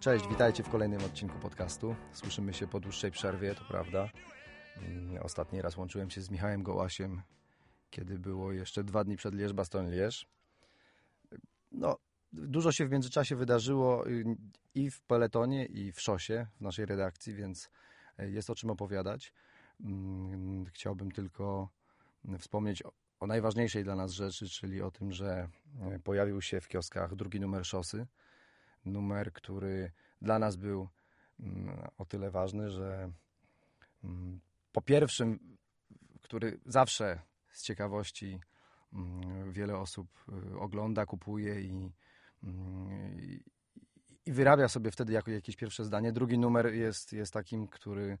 Cześć, witajcie w kolejnym odcinku podcastu. Słyszymy się po dłuższej przerwie, to prawda. Mm, Ostatni raz łączyłem się z Michałem Gołasiem, kiedy było jeszcze dwa dni przed Lierz Baston Lierz. No, dużo się w międzyczasie wydarzyło i w peletonie, i w szosie, w naszej redakcji, więc y, jest o czym opowiadać. Mm, Chciałbym tylko wspomnieć o, najważniejszej dla nas rzeczy, czyli o tym, że y, pojawił się w kioskach drugi numer szosy. Numer, który dla nas był mm, o tyle ważny, że mm, po pierwszym, który zawsze z ciekawości mm, wiele osób y, ogląda, kupuje i, i, i wyrabia sobie wtedy jako jakieś pierwsze zdanie. Drugi numer jest, jest takim, który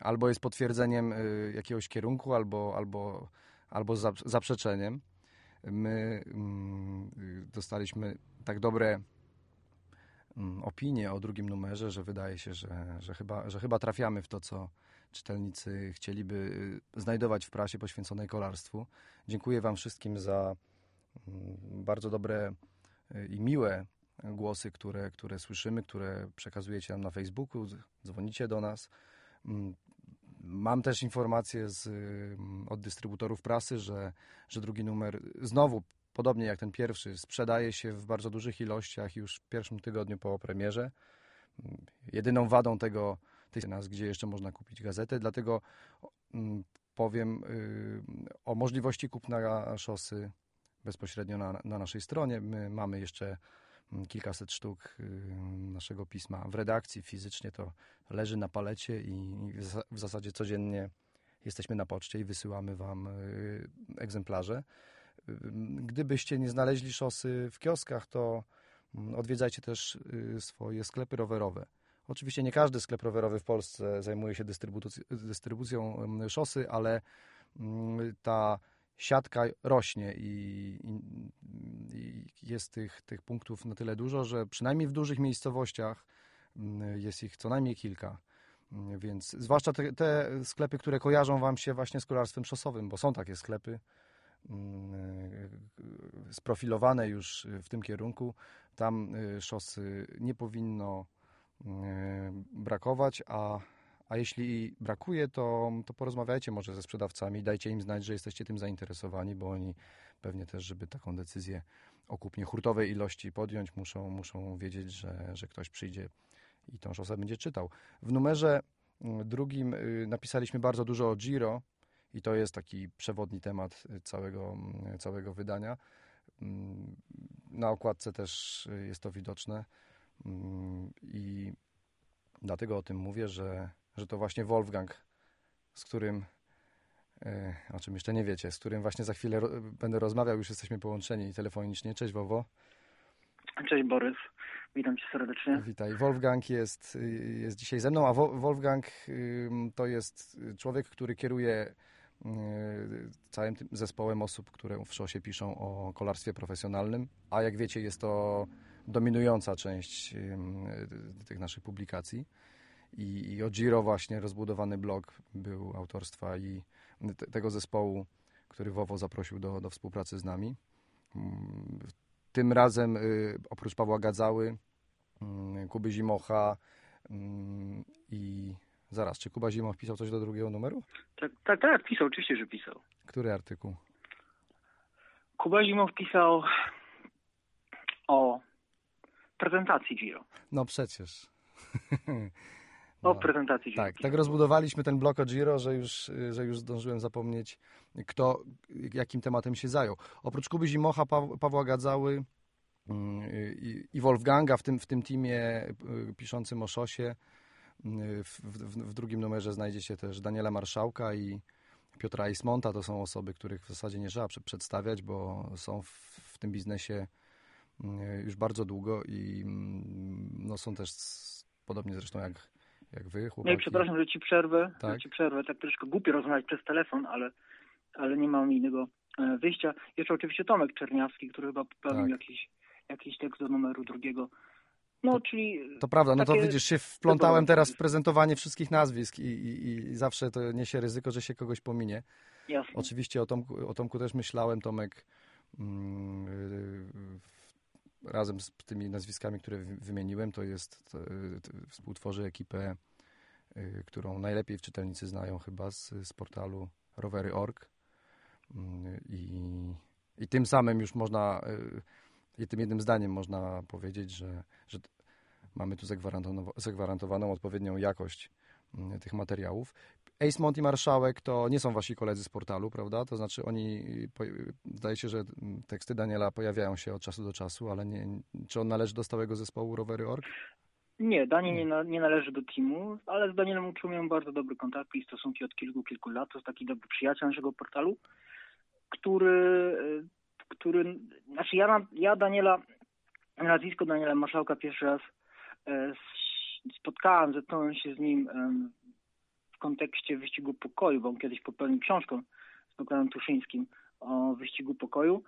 albo jest potwierdzeniem y, jakiegoś kierunku, albo, albo, albo zaprzeczeniem. My y, dostaliśmy tak dobre opinie o drugim numerze, że wydaje się, że, że, chyba, że chyba trafiamy w to, co czytelnicy chcieliby y, znajdować w prasie poświęconej kolarstwu. Dziękuję Wam wszystkim za bardzo dobre y, i miłe głosy, które, które słyszymy, które przekazujecie nam na Facebooku, dzwonicie do nas. Mam też informacje z, od dystrybutorów prasy, że, że drugi numer znowu podobnie jak ten pierwszy, sprzedaje się w bardzo dużych ilościach już w pierwszym tygodniu po premierze. Jedyną wadą tego jest nas, gdzie jeszcze można kupić gazetę, dlatego powiem o możliwości kupna szosy bezpośrednio na, na naszej stronie. My mamy jeszcze kilkaset sztuk y, naszego pisma w redakcji. Fizycznie to leży na palecie i w zasadzie codziennie jesteśmy na poczcie i wysyłamy Wam y, egzemplarze. Gdybyście nie znaleźli szosy w kioskach, to mm, odwiedzajcie też y, swoje sklepy rowerowe. Oczywiście nie każdy sklep rowerowy w Polsce zajmuje się dystrybucją mm, szosy, ale mm, ta siatka rośnie i, i, jest tych, tych punktów na tyle dużo, że przynajmniej w dużych miejscowościach jest ich co najmniej kilka. Więc zwłaszcza te, te sklepy, które kojarzą Wam się właśnie z kolarstwem szosowym, bo są takie sklepy, Mm, sprofilowane już w tym kierunku. Tam y, szosy nie powinno y, brakować, a, a jeśli brakuje, to, to porozmawiajcie może ze sprzedawcami, dajcie im znać, że jesteście tym zainteresowani, bo oni pewnie też, żeby taką decyzję o kupnie hurtowej ilości podjąć, muszą, muszą wiedzieć, że, że ktoś przyjdzie i tą szosę będzie czytał. W numerze mm, drugim y, napisaliśmy bardzo dużo o Giro, i to jest taki przewodni temat całego, mm, całego wydania. Mm, na okładce też y, jest to widoczne i dlatego o tym mówię, że, że to właśnie Wolfgang, z którym, y, o czym jeszcze nie wiecie, z którym właśnie za chwilę będę rozmawiał, już jesteśmy połączeni telefonicznie. Cześć Wowo. Cześć Borys, witam Cię serdecznie. Witaj. Wolfgang jest, jest dzisiaj ze mną, a Wolfgang to jest człowiek, który kieruje Y, całym tym zespołem osób, które w szosie piszą o kolarstwie profesjonalnym, a jak wiecie jest to dominująca część y, tych naszych publikacji. I, i o Giro właśnie rozbudowany blog był autorstwa i te, tego zespołu, który Wowo zaprosił do, do współpracy z nami. Mm, tym razem y, oprócz Pawła Gadzały, Kuby Zimocha i Zaraz, czy Kuba Zimow pisał coś do drugiego numeru? Tak, tak, tak, pisał, oczywiście, że pisał. Który artykuł? Kuba Zimow pisał o prezentacji Giro. No przecież. No, o prezentacji Giro. Tak, tak rozbudowaliśmy ten blok o Giro, że już, że już zdążyłem zapomnieć, kto jakim tematem się zajął. Oprócz Kuby Zimocha, Pawła Gadzały mm, i, Wolfganga w tym, w tym teamie y, piszącym o szosie, w, w, w, drugim numerze znajdzie się też Daniela Marszałka i Piotra Ismonta. To są osoby, których w zasadzie nie trzeba przedstawiać, bo są w, w tym biznesie mm, już bardzo długo i mm, no, są też podobnie zresztą jak, jak wy, chłopaki. No i przepraszam, że ci przerwę, tak? że ci przerwę, tak troszkę głupio rozmawiać przez telefon, ale, ale nie mam innego e, wyjścia. Jeszcze oczywiście Tomek Czerniawski, który chyba poprawił tak. jakiś, jakiś tekst do numeru drugiego. No, czyli to prawda, no to widzisz, się wplątałem teraz w prezentowanie wszystkich nazwisk i, i, i, zawsze to niesie ryzyko, że się kogoś pominie. Jasne. Oczywiście o Tomku, o Tomku też myślałem, Tomek mm, razem z tymi nazwiskami, które wymieniłem, to jest, to, to współtworzy ekipę, którą najlepiej czytelnicy znają chyba z, z portalu rowery.org mm, i, i tym samym już można, i tym jednym zdaniem można powiedzieć, że, że mamy tu zagwarantowaną, zagwarantowaną odpowiednią jakość mm, tych materiałów. Ace Mont i Marszałek to nie są wasi koledzy z portalu, prawda? To znaczy oni, zdaje się, że teksty Daniela pojawiają się od czasu do czasu, ale nie, czy on należy do stałego zespołu Rowery.org? Nie, Daniel nie, na, nie, należy do teamu, ale z Danielem utrzymuję bardzo dobry kontakt i stosunki od kilku, kilku lat. To jest taki dobry przyjaciel naszego portalu, który, który znaczy ja, ja Daniela, nazwisko Daniela Marszałka pierwszy raz e, spotkałem, zetknąłem się z nim kontekście wyścigu pokoju, bo on kiedyś popełnił książkę z Bogdanem Tuszyńskim o wyścigu pokoju.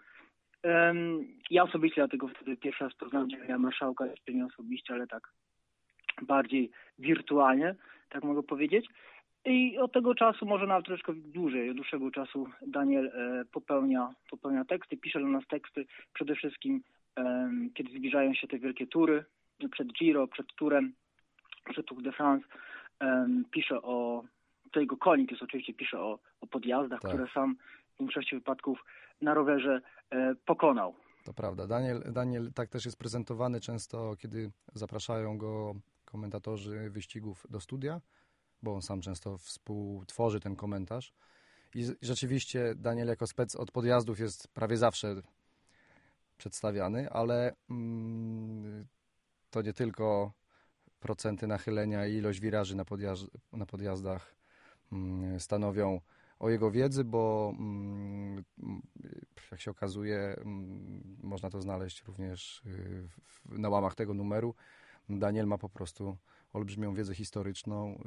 Ja osobiście dlatego wtedy pierwszy raz poznałem Dzielnia Marszałka, jeszcze nie osobiście, ale tak bardziej wirtualnie, tak mogę powiedzieć. I od tego czasu, może nawet troszkę dłużej, od dłuższego czasu Daniel e, popełnia, popełnia teksty, pisze do nas teksty przede wszystkim, kiedy zbliżają się te wielkie tury, przed Giro, przed Turem, przed Tour de France, pisze o, to jego konik jest oczywiście, pisze o, o podjazdach, tak. które sam w większości wypadków na rowerze e, pokonał. To prawda. Daniel, Daniel tak też jest prezentowany często, kiedy zapraszają go komentatorzy wyścigów do studia, bo on sam często współtworzy ten komentarz. I rzeczywiście Daniel jako spec od podjazdów jest prawie zawsze przedstawiany, ale mm, to nie tylko procenty nachylenia i ilość wiraży na, na podjazdach mm, stanowią o jego wiedzy, bo mm, jak się okazuje, mm, można to znaleźć również y, na łamach tego numeru. Daniel ma po prostu olbrzymią wiedzę historyczną.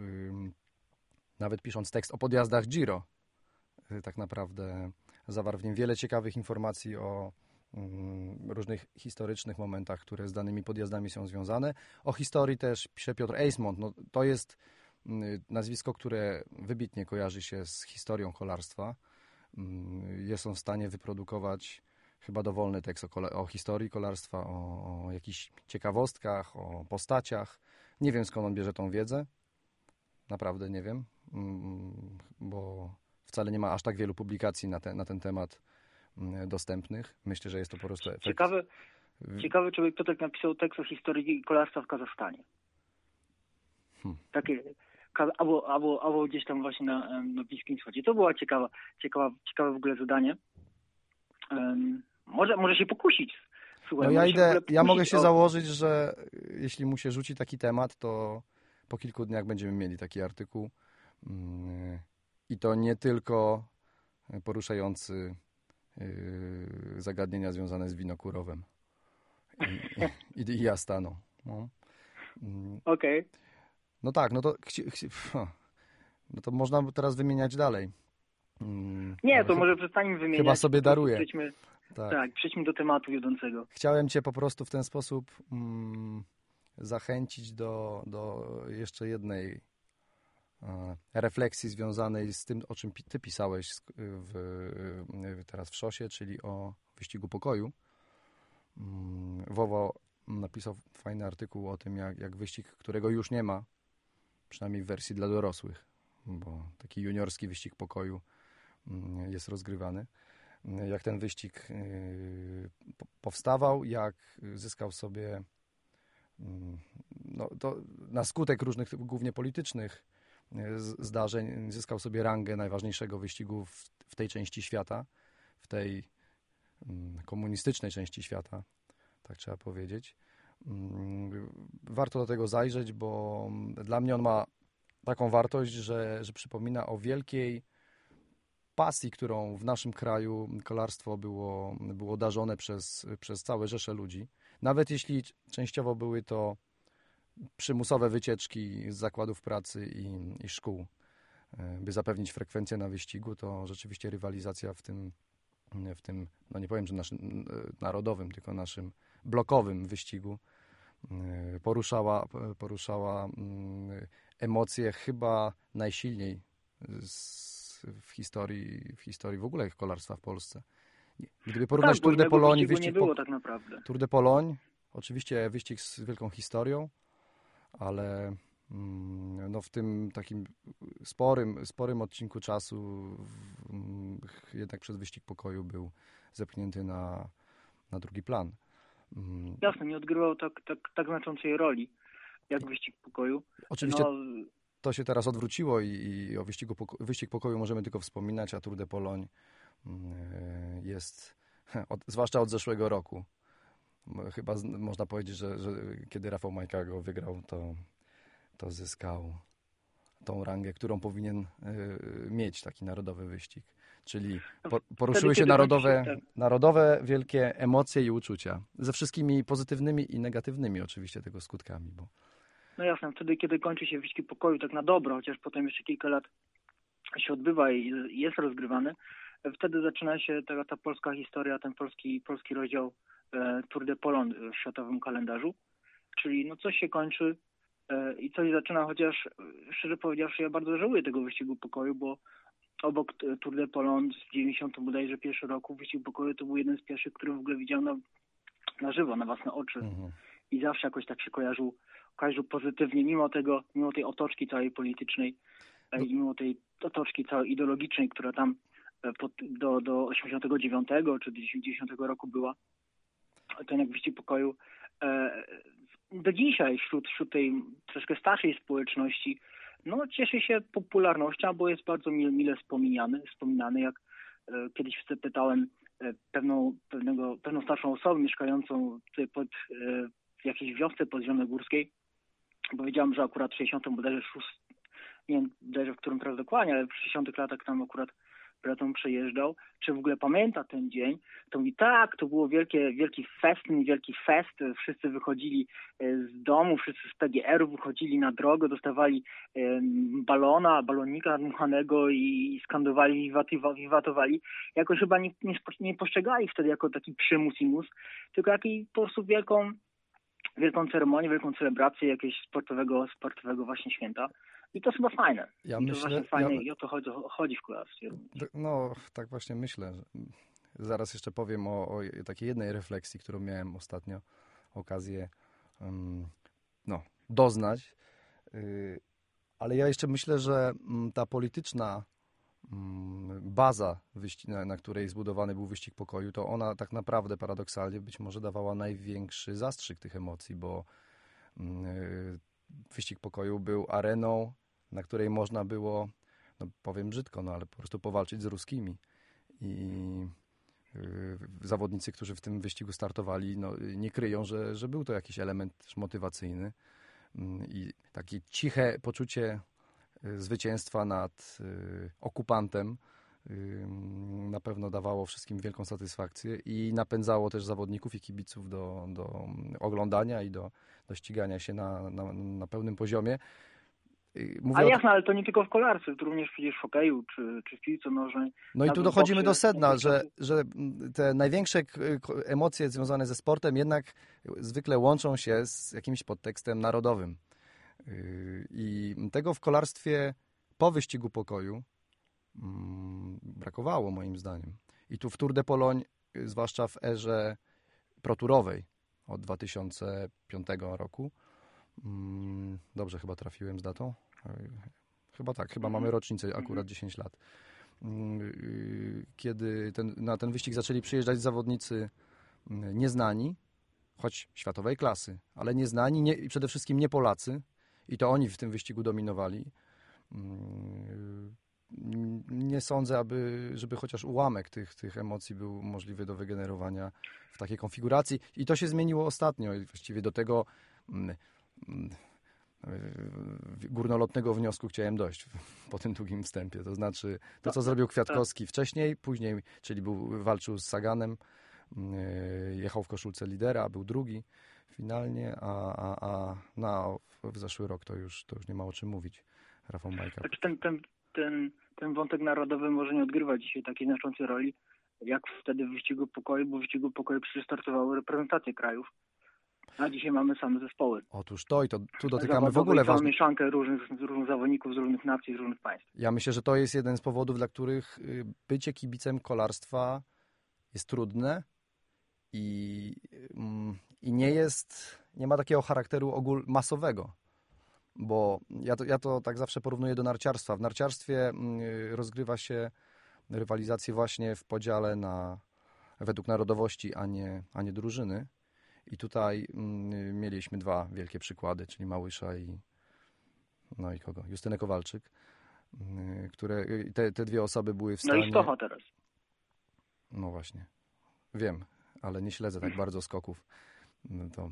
Nawet pisząc tekst o podjazdach Giro, y, tak naprawdę zawarł w nim wiele ciekawych informacji o różnych historycznych momentach, które z danymi podjazdami są związane. O historii też pisze Piotr Eismont. No, to jest mm, nazwisko, które wybitnie kojarzy się z historią kolarstwa. Mm, jest on w stanie wyprodukować chyba dowolny tekst o, o historii kolarstwa, o, o jakichś ciekawostkach, o postaciach. Nie wiem skąd on bierze tą wiedzę. Naprawdę nie wiem, bo wcale nie ma aż tak wielu publikacji na, te, na ten temat Mm, dostępnych. Myślę, że jest to po prostu efekt. Ciekawy, ciekawy człowiek, kto tak napisał tekst o historii kolarstwa w Kazachstanie. Hmm. Takie, albo, albo, albo gdzieś tam właśnie na, na Bliskim Wschodzie. To była ciekawa, ciekawa, ciekawe w ogóle zadanie. Um, może, może się pokusić. Słuchaj, no ja idę, ja mogę się o... założyć, że jeśli mu się rzuci taki temat, to po kilku dniach będziemy mieli taki artykuł. Mm, I to nie tylko poruszający zagadnienia związane z winokurowem. I, i, i ja staną. No. Mm. Okej. Okay. No tak, no to, no to można teraz wymieniać dalej. Mm, Nie, to może przestańmy wymieniać. Chyba sobie daruję. Przejdźmy, tak. tak, przejdźmy do tematu wiodącego. Chciałem Cię po prostu w ten sposób mm, zachęcić do, do jeszcze jednej refleksji związanej z tym, o czym ty pisałeś w, teraz w Szosie, czyli o wyścigu pokoju. Mm, Wowo napisał fajny artykuł o tym, jak, jak wyścig, którego już nie ma, przynajmniej w wersji dla dorosłych, bo taki juniorski wyścig pokoju mm, jest rozgrywany. Jak ten wyścig y, powstawał, jak zyskał sobie mm, no, to na skutek różnych, głównie politycznych, zdarzeń zyskał sobie rangę najważniejszego wyścigu w, w tej części świata, w tej mm, komunistycznej części świata, tak trzeba powiedzieć. Mm, warto do tego zajrzeć, bo dla mnie on ma taką wartość, że, że przypomina o wielkiej pasji, którą w naszym kraju kolarstwo było, było darzone przez, przez całe rzesze ludzi. Nawet jeśli częściowo były to przymusowe wycieczki z zakładów pracy i, i szkół, e, by zapewnić frekwencję na wyścigu, to rzeczywiście rywalizacja w tym, w tym no nie powiem, że naszym e, narodowym, tylko naszym blokowym wyścigu e, poruszała, poruszała mm, emocje chyba najsilniej w historii, w historii w ogóle kolarstwa w Polsce. Gdyby porównać tak, Tour de Pologne, wyścig nie było tak naprawdę. Tour de Pologne, oczywiście wyścig z wielką historią, ale mm, no w tym takim sporym, sporym odcinku czasu mm, jednak przez wyścig pokoju był zepchnięty na, na drugi plan. Mm. Jasne, nie odgrywał tak, tak, tak znaczącej roli jak wyścig pokoju. Oczywiście no, to się teraz odwróciło i, i o wyścigu poko wyścig pokoju możemy tylko wspominać, a Tour de Pologne jest, od, zwłaszcza od zeszłego roku, chyba można powiedzieć, że, że kiedy Rafał Majka go wygrał, to, to zyskał tą rangę, którą powinien y, mieć taki narodowy wyścig. Czyli po, poruszyły się narodowe, narodowe wielkie emocje i uczucia. Ze wszystkimi pozytywnymi i negatywnymi oczywiście tego skutkami. Bo... No jasne, wtedy kiedy kończy się wyścig pokoju tak na dobro, chociaż potem jeszcze kilka lat się odbywa i jest rozgrywany, wtedy zaczyna się ta, ta polska historia, ten polski, polski rozdział Tour de Polon w światowym kalendarzu. Czyli no coś się kończy e, i coś zaczyna, chociaż szczerze powiedziawszy ja bardzo żałuję tego wyścigu pokoju, bo obok Tour de Polon w 90 bodajże pierwszy roku wyścig pokoju to był jeden z pierwszych, który w ogóle widział na, na żywo, na własne oczy. Mhm. I zawsze jakoś tak się kojarzył, kojarzył pozytywnie, mimo tego, mimo tej otoczki całej politycznej e, no. i mimo tej otoczki całej ideologicznej, która tam E, pod, do, do 89 czy 90 roku była, ten jak wyścig pokoju. E, do dzisiaj wśród, wśród tej troszkę starszej społeczności no, cieszy się popularnością, bo jest bardzo mile, mile wspominany, wspominany jak e, kiedyś pytałem pewną, pewnego, pewną starszą osobę mieszkającą pod, w jakiejś wiosce pod Zielonogórskiej. Powiedziałam, że akurat w 60 bodajże 6, nie wiem bodajże w którym teraz dokładnie, ale w 60 latach tam akurat Breton przejeżdżał, czy w ogóle pamięta ten dzień, to mówi tak, to było wielkie, wielki festyn, wielki fest, wszyscy wychodzili e, z domu, wszyscy z PGR-u wychodzili na drogę, dostawali balona, balonika dmuchanego i skandowali, wiwatowali. Jakoś chyba nie, nie, nie postrzegali wtedy jako taki przymus i mus, tylko jakiej po prostu wielką wielką ceremonię, wielką celebrację jakiegoś sportowego, sportowego właśnie święta. I to jest chyba fajne. Ja I myślę, to właśnie fajne ja... i o to chodzi, chodzi w kolarstwie. No, tak właśnie myślę. Zaraz jeszcze powiem o, o takiej jednej refleksji, którą miałem ostatnio okazję um, no, doznać. Yy, ale ja jeszcze myślę, że mm, ta polityczna mm, baza, na, której zbudowany był wyścig pokoju, to ona tak naprawdę paradoksalnie być może dawała największy zastrzyk tych emocji, bo wyścig pokoju był areną, na której można było, no powiem brzydko, no ale po prostu powalczyć z ruskimi. I yy, zawodnicy, którzy w tym wyścigu startowali, no, nie kryją, że, że był to jakiś element motywacyjny yy, i takie ciche poczucie yy, zwycięstwa nad yy, okupantem na pewno dawało wszystkim wielką satysfakcję i napędzało też zawodników i kibiców do, do oglądania i do, do ścigania się na, na, na pełnym poziomie. Y, mówię ale jasne, ale to nie tylko w kolarstwie, to również przecież w hokeju czy, czy w piłce nożnej. No i tu dochodzimy do sedna, że, że te największe emocje związane ze sportem jednak zwykle łączą się z jakimś podtekstem narodowym. Y, I tego w kolarstwie po wyścigu pokoju brakowało moim zdaniem. I tu w Tour de Pologne, y, zwłaszcza w erze proturowej od 2005 roku, mm, dobrze chyba trafiłem z datą, Chyba tak, chyba mamy mhm. rocznicę akurat 10 mhm. lat. Mm, y, kiedy ten, na ten wyścig zaczęli przyjeżdżać zawodnicy mm, nieznani, choć światowej klasy, ale nieznani nie, i przede wszystkim nie Polacy, i to oni w tym wyścigu dominowali. Mm, nie sądzę, aby, żeby chociaż ułamek tych, tych emocji był możliwy do wygenerowania w takiej konfiguracji. I to się zmieniło ostatnio. I właściwie do tego górnolotnego wniosku chciałem dojść po tym długim wstępie. To znaczy to, co zrobił Kwiatkowski wcześniej, później, czyli był, walczył z Saganem, mm, jechał w koszulce lidera, był drugi finalnie, a, a, a na, w zeszły rok to już, to już nie ma o czym mówić. Rafał Majka. Znaczy ten, ten, ten, ten wątek narodowy może nie odgrywa dzisiaj takiej znaczącej roli, jak wtedy w wyścigu pokoju, bo w wyścigu pokoju przecież startowały reprezentacje krajów a dzisiaj mamy same zespoły. Otóż to i to tu dotykamy w ogóle ważnych... mieszankę różnych, różnych zawodników z różnych nacji, z różnych państw. Ja myślę, że to jest jeden z powodów, dla których y, bycie kibicem kolarstwa jest trudne i, mm, i nie jest, nie ma takiego charakteru ogól masowego. Bo ja to, ja to tak zawsze porównuję do narciarstwa. W narciarstwie mm, rozgrywa się rywalizację właśnie w podziale na według narodowości, a nie, a nie drużyny. I tutaj mm, mieliśmy dwa wielkie przykłady, czyli Małysza i no i kogo? Justynę Kowalczyk, mm, które te, te dwie osoby były w stanie... No i Stocha teraz. No właśnie. Wiem, ale nie śledzę tak bardzo skoków. No to,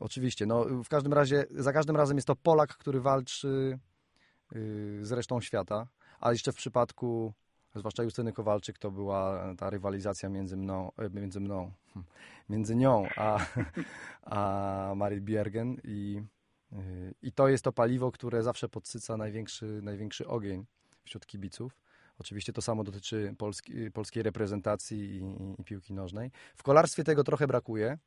oczywiście, no w każdym razie, za każdym razem jest to Polak, który walczy yy, z resztą świata, a jeszcze w przypadku zwłaszcza Justyny Kowalczyk, to była ta rywalizacja między mną, e, między mną, między nią a, a Marit Biergen i, y, i to jest to paliwo, które zawsze podsyca największy, największy ogień wśród kibiców. Oczywiście to samo dotyczy polski, polskiej reprezentacji i, i, piłki nożnej. W kolarstwie tego trochę brakuje,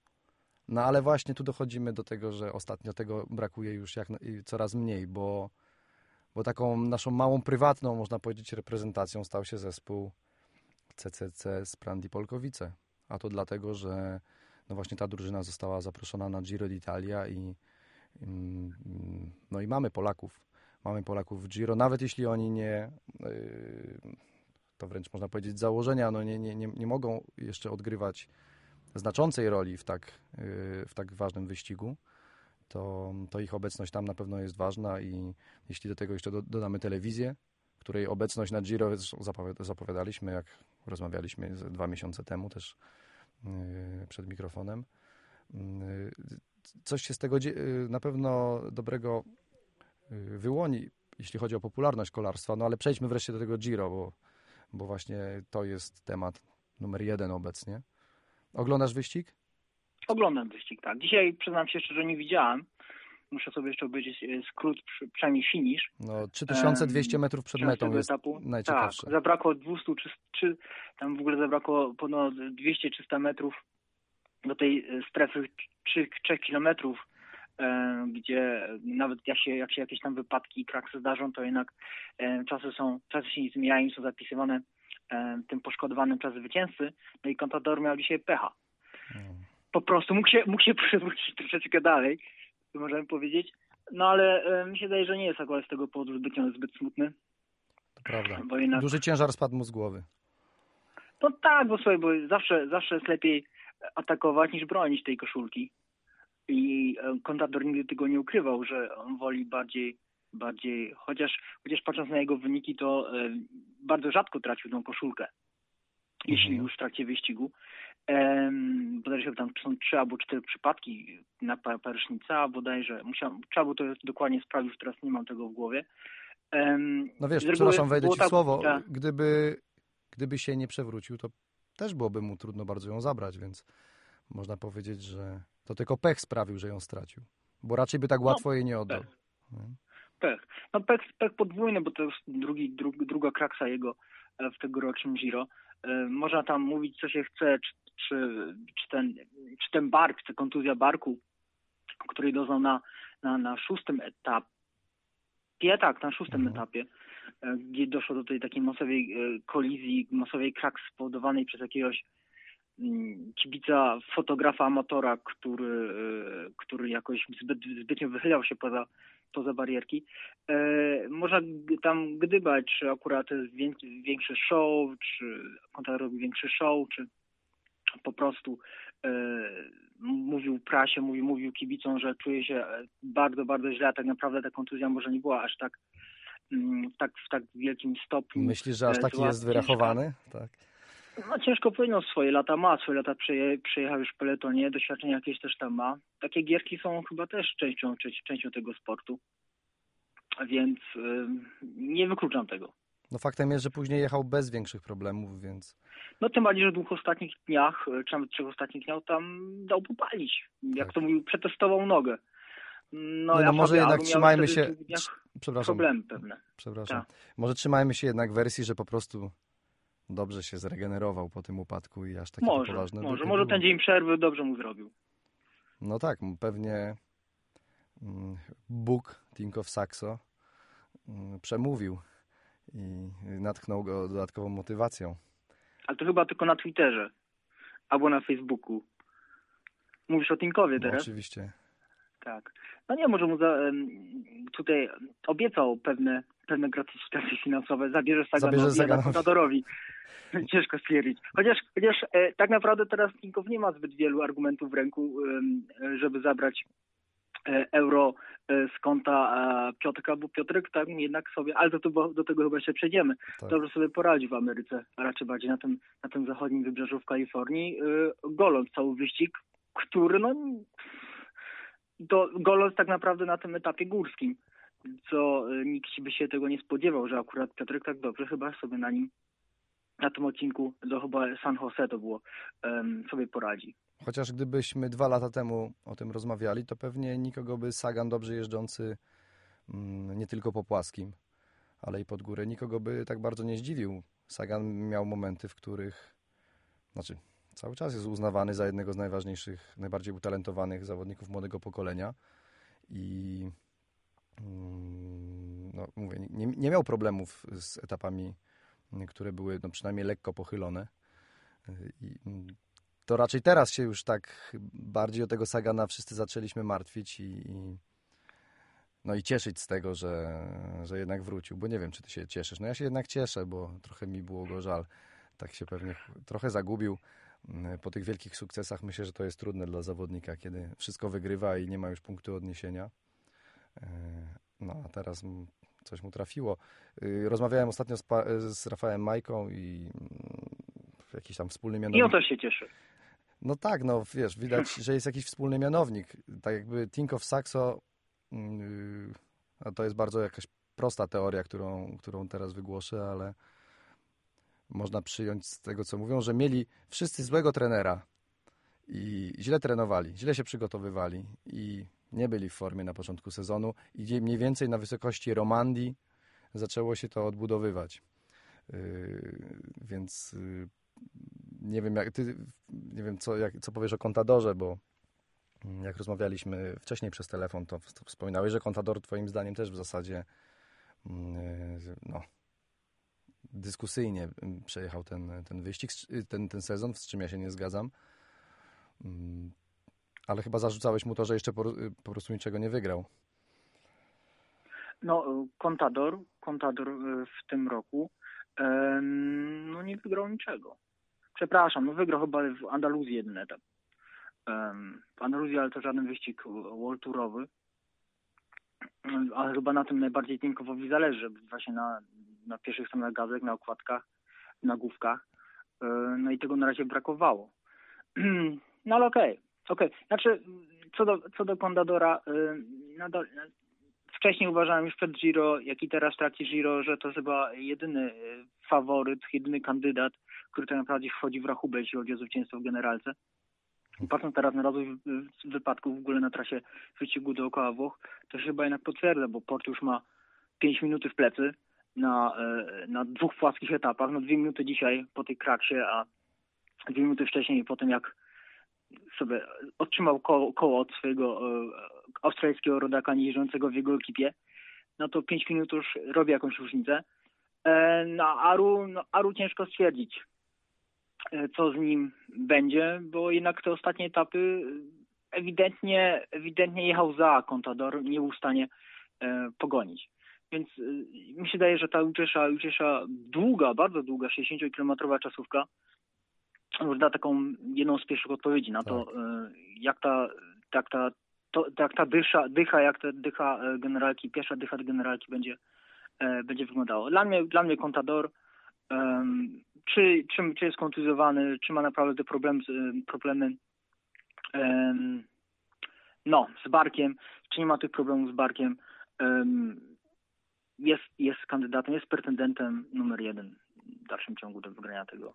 no ale właśnie tu dochodzimy do tego, że ostatnio tego brakuje już jak, coraz mniej, bo bo taką naszą małą prywatną, można powiedzieć, reprezentacją stał się zespół CCC z Prandi Polkowice. A to dlatego, że no właśnie ta drużyna została zaproszona na Giro d'Italia i, mm, no i mamy Polaków. Mamy Polaków w Giro, nawet jeśli oni nie, y, to wręcz można powiedzieć założenia, no nie, nie, nie, nie mogą jeszcze odgrywać znaczącej roli w tak, y, w tak ważnym wyścigu, to, to ich obecność tam na pewno jest ważna i jeśli do tego jeszcze do, dodamy telewizję, której obecność na Giro zapowiadaliśmy, jak rozmawialiśmy dwa miesiące temu też yy, przed mikrofonem. Yy, coś się z tego na pewno dobrego wyłoni, jeśli chodzi o popularność kolarstwa, no ale przejdźmy wreszcie do tego Giro, bo, bo właśnie to jest temat numer jeden obecnie. Oglądasz wyścig? Oglądam wyścig, tak. Dzisiaj przyznam się szczerze, nie widziałem. Muszę sobie jeszcze obejrzeć e, skrót, przynajmniej finish. No, 3200 metrów przed metą jest etapu. najciekawsze. Tak, zabrakło 200 czy, czy tam w ogóle zabrakło ponad 200-300 metrów do tej e, strefy 3, 3 kilometrów, e, gdzie nawet jak się, jak się jakieś tam wypadki i kraksy zdarzą, to jednak czasy są, czasy się nie zmieniają, są zapisywane tym poszkodowanym czas zwycięzcy. No i kontador miał dzisiaj pecha. Hmm po prostu mógł się, mógł się przewrócić troszeczkę dalej, możemy powiedzieć. No ale e, mi się wydaje, że nie jest akurat z tego powodu zbyt, zbyt smutny. To prawda. Jednak... Duży ciężar spadł mu z głowy. No tak, bo słuchaj, bo zawsze, zawsze jest lepiej atakować niż bronić tej koszulki. I e, kontador nigdy tego nie ukrywał, że on woli bardziej, bardziej chociaż, chociaż patrząc na jego wyniki, to e, bardzo rzadko tracił tą koszulkę, jeśli mhm. już w trakcie wyścigu. Um, bodajże tam są trzy albo cztery przypadki na Parysznica, bodajże musiałem, trzeba było to dokładnie sprawdzić, już teraz nie mam tego w głowie. Um, no wiesz, przepraszam, wejdę ci tak, słowo. Ta... Gdyby, gdyby się nie przewrócił, to też byłoby mu trudno bardzo ją zabrać, więc można powiedzieć, że to tylko pech sprawił, że ją stracił. Bo raczej by tak no, łatwo jej nie oddał. Pech. Pech. No pech, pech podwójny, bo to jest drugi, dru, druga kraksa jego e, w tegorocznym Giro. E, można tam mówić, co się chce, czy czy, czy, ten, czy ten bark, czy kontuzja barku, której doznał na, na, na szóstym etapie, tak, na szóstym mhm. etapie, e, gdzie doszło do tej takiej masowej kolizji, masowej krak spowodowanej przez jakiegoś mm, kibica, fotografa, amatora, który, który jakoś zbyt, zbytnio wychylał się poza, poza barierki. E, można tam gdybać, czy akurat jest większy show, czy kontra robi większy show, czy po prostu e, mówił prasie, mówił, mówił kibicom, że czuje się bardzo, bardzo źle, a tak naprawdę ta kontuzja może nie była aż tak, mm, tak w tak wielkim stopniu. Myślisz, że aż e, taki jest wyrachowany? Tak. No ciężko powiedzieć, no, swoje lata ma, swoje lata przeje, przejechał już w peletonie, doświadczenie jakieś też tam ma. Takie gierki są chyba też częścią, częścią tego sportu, więc yy, nie wykluczam tego. No faktem jest, że później jechał bez większych problemów, więc... No tym bardziej, że w dwóch ostatnich dniach, e, czy nawet trzech ostatnich dniach tam dał popalić. Jak tak. to mówił, przetestował nogę. No, Nie, no może jednak trzymajmy się... Przepraszam. Problemy pewne. Przepraszam. Tak. Może trzymajmy się jednak wersji, że po prostu dobrze się zregenerował po tym upadku i aż takie może, poważne... Może, może ten dzień przerwy dobrze mu zrobił. No tak, pewnie mm, Bóg Tinkow Saxo mm, przemówił i natchnął go dodatkową motywacją. Ale to chyba tylko na Twitterze. albo na Facebooku. Mówisz o Tinkowie teraz? No, oczywiście. Tak. No nie, może mu za, tutaj obiecał pewne, pewne gratyfikacje finansowe, zabierze Saganowi, Zabierze Contadorowi. Ciężko stwierdzić. Chociaż, chociaż e, tak naprawdę teraz Tinkow nie ma zbyt wielu argumentów w ręku, e, żeby zabrać e, euro e, z konta Piotrka, bo Piotrek tak jednak sobie, ale do, do, do tego chyba się przejdziemy, tak. dobrze sobie poradzi w Ameryce, a raczej bardziej na tym, na tym zachodnim wybrzeżu w Kalifornii, e, goląc cały wyścig, który no to goląc tak naprawdę na tym etapie górskim, co nikt by się tego nie spodziewał, że akurat Piotrek tak dobrze chyba sobie na nim na tym odcinku do chyba San Jose to było, sobie poradzi. Chociaż gdybyśmy dwa lata temu o tym rozmawiali, to pewnie nikogo by Sagan dobrze jeżdżący mm, nie tylko po płaskim, ale i pod górę, nikogo by tak bardzo nie zdziwił. Sagan miał momenty, w których, znaczy cały czas jest uznawany za jednego z najważniejszych, najbardziej utalentowanych zawodników młodego pokolenia i no, mówię, nie, nie miał problemów z etapami które były no, przynajmniej lekko pochylone. I to raczej teraz się już tak bardziej o tego Sagana wszyscy zaczęliśmy martwić i, i no i cieszyć z tego, że, że jednak wrócił, bo nie wiem, czy ty się cieszysz. No ja się jednak cieszę, bo trochę mi było go żal. Tak się pewnie trochę zagubił po tych wielkich sukcesach. Myślę, że to jest trudne dla zawodnika, kiedy wszystko wygrywa i nie ma już punktu odniesienia. E, no a teraz coś mu trafiło. Y, rozmawiałem ostatnio z, z Rafałem Majką i mm, jakiś tam wspólny mianownik. I on też się cieszy. No tak, no wiesz, widać, że jest jakiś wspólny mianownik. Tak jakby Think of Saxo, yy, to jest bardzo jakaś prosta teoria, którą, którą teraz wygłoszę, ale można przyjąć z tego, co mówią, że mieli wszyscy złego trenera i źle trenowali, źle się przygotowywali i nie byli w formie na początku sezonu i mniej więcej na wysokości Romandii zaczęło się to odbudowywać. Yy, więc yy, nie wiem, jak ty, nie wiem co, jak, co powiesz o Contadorze, bo mm, jak rozmawialiśmy wcześniej przez telefon, to wspominałeś, że Contador twoim zdaniem też w zasadzie mm, no, dyskusyjnie przejechał ten, ten wyścig, ten, ten sezon, z czym ja się nie zgadzam. Ale chyba zarzucałeś mu to, że jeszcze po, po prostu niczego nie wygrał. No, Contador, Contador e, w tym roku no nie wygrał niczego. Przepraszam, no wygrał chyba w Andaluzji jeden etap. W Andaluzji, ale to żaden wyścig World. Ale chyba na tym najbardziej Tinkowowi zależy, właśnie na, na pierwszych stronach gazek, na okładkach, na główkach. E, no i tego na razie brakowało. No ale okej, okay. Okej, okay. znaczy co do, co do yy, nadal, wcześniej uważałem już przed Giro, jak i teraz w trakcie Giro, że to chyba jedyny y, faworyt, jedyny kandydat, który tak naprawdę wchodzi w rachubę, jeśli chodzi o zwycięstwo w generalce. Patrząc teraz na rozwój wypadków w ogóle na trasie wyścigu dookoła Włoch, to się chyba jednak potwierdza, bo Port już ma 5 minuty w plecy na, y, na dwóch płaskich etapach. No dwie minuty dzisiaj po tej kraksie, a dwie minuty wcześniej po tym, jak sobie otrzymał koło, koło od swojego e, australijskiego rodaka nie jeżdżącego w jego ekipie, no to 5 minut już robi jakąś różnicę. E, na Aru, no Aru ciężko stwierdzić, e, co z nim będzie, bo jednak te ostatnie etapy ewidentnie, ewidentnie jechał za Contador, nie był w stanie pogonić. Więc mi się daje, że ta jutrzejsza, jutrzejsza długa, bardzo długa, 60-kilometrowa czasówka już da taką jedną z pierwszych odpowiedzi na to, tak. E, jak ta, jak ta, to, jak ta dysza, dycha, jak ta dycha e, generalki, pierwsza dycha generalki będzie, e, będzie wyglądało. Dla mnie, dla mnie Contador, um, czy, czy, czy jest kontuzjowany, czy ma naprawdę problemy, problemy um, no, z barkiem, czy nie ma tych problemów z barkiem, um, jest, jest kandydatem, jest pretendentem numer jeden w dalszym ciągu do wygrania tego,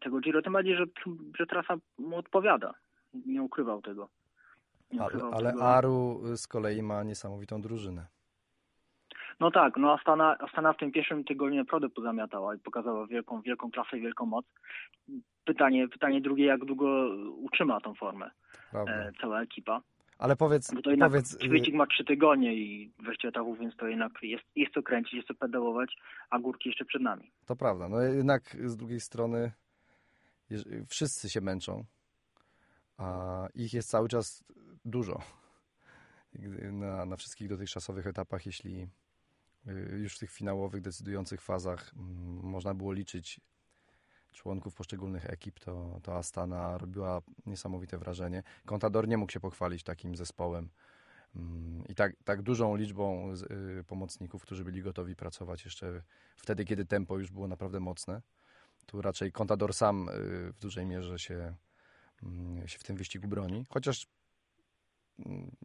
tego Giro, tym bardziej, że, że trasa mu odpowiada. Nie ukrywał tego. Nie ukrywał ale, ale tego. Aru z kolei ma niesamowitą drużynę. No tak, no Astana, Astana w tym pierwszym tygodniu naprawdę pozamiatała i pokazała wielką, wielką klasę i wielką moc. Pytanie, pytanie drugie, jak długo utrzyma tą formę e, cała ekipa. Ale powiedz... Bo to jednak powiedz... Świecik ma trzy tygodnie i 20 etapów, więc to jednak jest, jest to kręcić, jest to pedałować, a górki jeszcze przed nami. To prawda. No jednak z drugiej strony wszyscy się męczą, a ich jest cały czas dużo. Na, na wszystkich dotychczasowych etapach, jeśli y, już w tych finałowych, decydujących fazach mm, można było liczyć członków poszczególnych ekip, to, to Astana robiła niesamowite wrażenie. Contador nie mógł się pochwalić takim zespołem mm, i tak, tak dużą liczbą y, pomocników, którzy byli gotowi pracować jeszcze wtedy, kiedy tempo już było naprawdę mocne. Tu raczej Contador sam y, w dużej mierze się, mm, się w tym wyścigu broni, chociaż mm,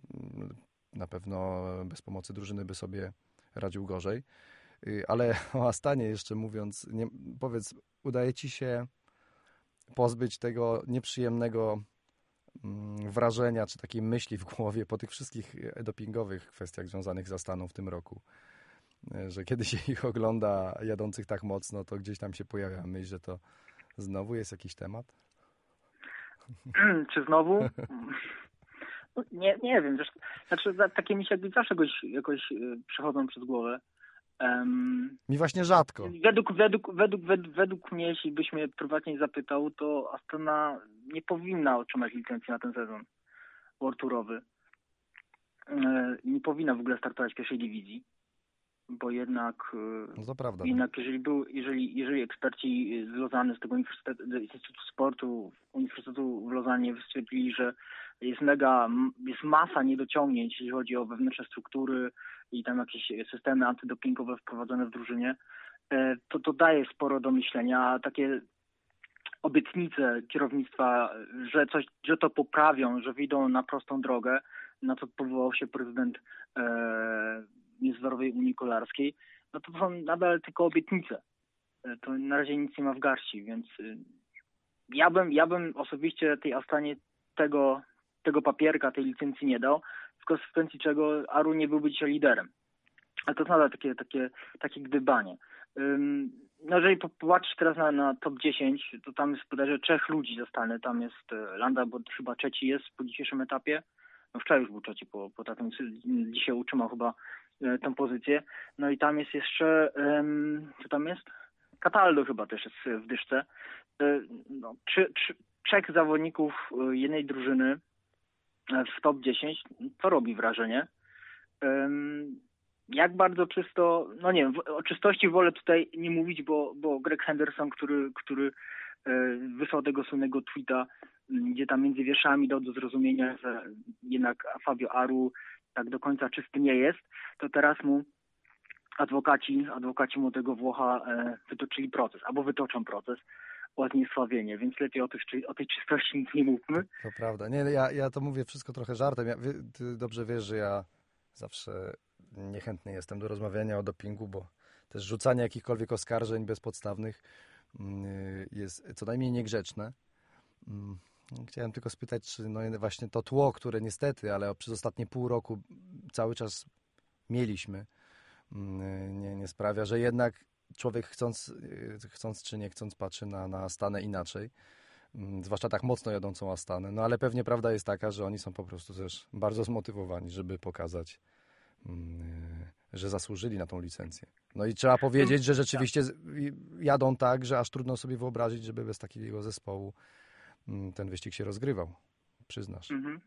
na pewno bez pomocy drużyny by sobie radził gorzej. Y, ale o Astanie jeszcze mówiąc, nie, powiedz, udaje ci się pozbyć tego nieprzyjemnego mm, wrażenia czy takiej myśli w głowie po tych wszystkich dopingowych kwestiach związanych z Astaną w tym roku, y, że kiedy się ich ogląda jadących tak mocno, to gdzieś tam się pojawia myśl, że to znowu jest jakiś temat? Czy znowu? No, nie, nie wiem. Znaczy, takie mi się jakoś, jakoś y, przechodzą przez głowę. Um, Mi właśnie rzadko. Według, według, według, według, według mnie, jeśli byś mnie prywatnie zapytał, to Astana nie powinna otrzymać licencji na ten sezon World Tourowy. E, nie powinna w ogóle startować w pierwszej dywizji, bo jednak, e, no prawda. jednak jeżeli, był, jeżeli, jeżeli eksperci z Lozany, z tego Instytutu Sportu, Uniwersytetu w Lozanie stwierdzili, że jest mega, jest masa niedociągnięć, jeśli chodzi o wewnętrzne struktury i tam jakieś systemy antydopingowe wprowadzone w drużynie, e, to to daje sporo do myślenia. Takie obietnice kierownictwa, że coś, że to poprawią, że wyjdą na prostą drogę, na co powołał się prezydent Międzynarodowej Unii Kolarskiej, no to są nadal tylko obietnice. E, to na razie nic nie ma w garści, więc e, ja bym, ja bym osobiście tej Astanie tego, tego papierka, tej licencji nie dał, w konsekwencji czego Aru nie byłby dzisiaj liderem. Ale to jest nadal takie, takie, takie gdybanie. No jeżeli popatrzysz teraz na, na top 10, to tam jest bodajże trzech ludzi zostanie. Tam jest e, Landa, bo chyba trzeci jest po dzisiejszym etapie. No wczoraj już był trzeci po, po takim, dzisiaj utrzymał chyba e, tę pozycję. No i tam jest jeszcze, co tam jest? Cataldo chyba też jest w dyszce. E, no, trzy, trzy, trzech zawodników jednej drużyny w top 10, to robi wrażenie. Jak bardzo czysto, no nie wiem, o czystości wolę tutaj nie mówić, bo, bo Greg Henderson, który, który e, wysłał tego słynnego tweeta, gdzie tam między wierszami dał do zrozumienia, że jednak Fabio Aru tak do końca czysty nie jest, to teraz mu adwokaci, adwokaci młodego Włocha e, wytoczyli proces, albo wytoczą proces o zniesławienie, więc lepiej o, tej, o tej czystości nic nie mówmy. To prawda. Nie, ja, ja to mówię wszystko trochę żartem. Ja, ty dobrze wiesz, że ja zawsze niechętny jestem do rozmawiania o dopingu, bo też rzucanie jakichkolwiek oskarżeń bezpodstawnych mm, jest co najmniej niegrzeczne. Chciałem tylko spytać, czy no właśnie to tło, które niestety, ale przez ostatnie pół roku cały czas mieliśmy, mm, nie, nie sprawia, że jednak człowiek chcąc, y, chcąc czy nie chcąc patrzy na, na Astanę inaczej. Mm, zwłaszcza tak mocno jadącą Astanę. No ale pewnie prawda jest taka, że oni są po prostu też bardzo zmotywowani, żeby pokazać, mm, y, że zasłużyli na tą licencję. No i trzeba powiedzieć, że rzeczywiście jadą tak, że aż trudno sobie wyobrazić, żeby bez takiego zespołu ten wyścig się rozgrywał. Przyznasz. Mhm.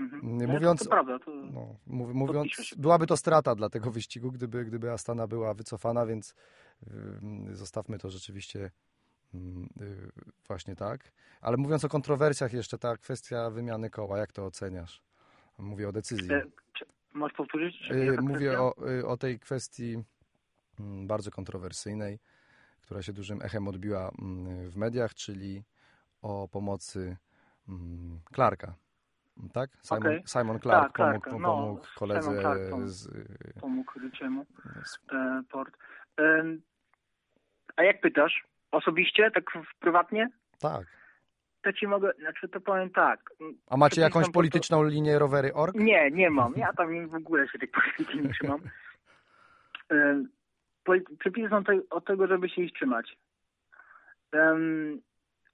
Mhm. Mówiąc, to, to prawda, to, no, mówiąc, byłaby to strata dla tego wyścigu, gdyby, gdyby Astana była wycofana, więc yy, zostawmy to rzeczywiście yy, właśnie tak. Ale mówiąc o kontrowersjach jeszcze, ta kwestia wymiany koła, jak to oceniasz? Mówię o decyzji. E, możesz powtórzyć? Yy, mówię o, y, o tej kwestii mm, bardzo kontrowersyjnej, która się dużym echem odbiła mm, w mediach, czyli o pomocy mm, Clarka tak? Simon, okay. Simon Clark tak, pomógł, tak. No, pomógł koledze Clark pomógł, z... Pomógł Richiemu e, Port. E, a jak pytasz? Osobiście, tak prywatnie? Tak. To ci mogę, znaczy to powiem tak. A macie jakąś polityczną to... linię rowery org? Nie, nie mam. Ja tam w ogóle się tej polityki nie trzymam. E, przepisy są od tego, żeby się ich trzymać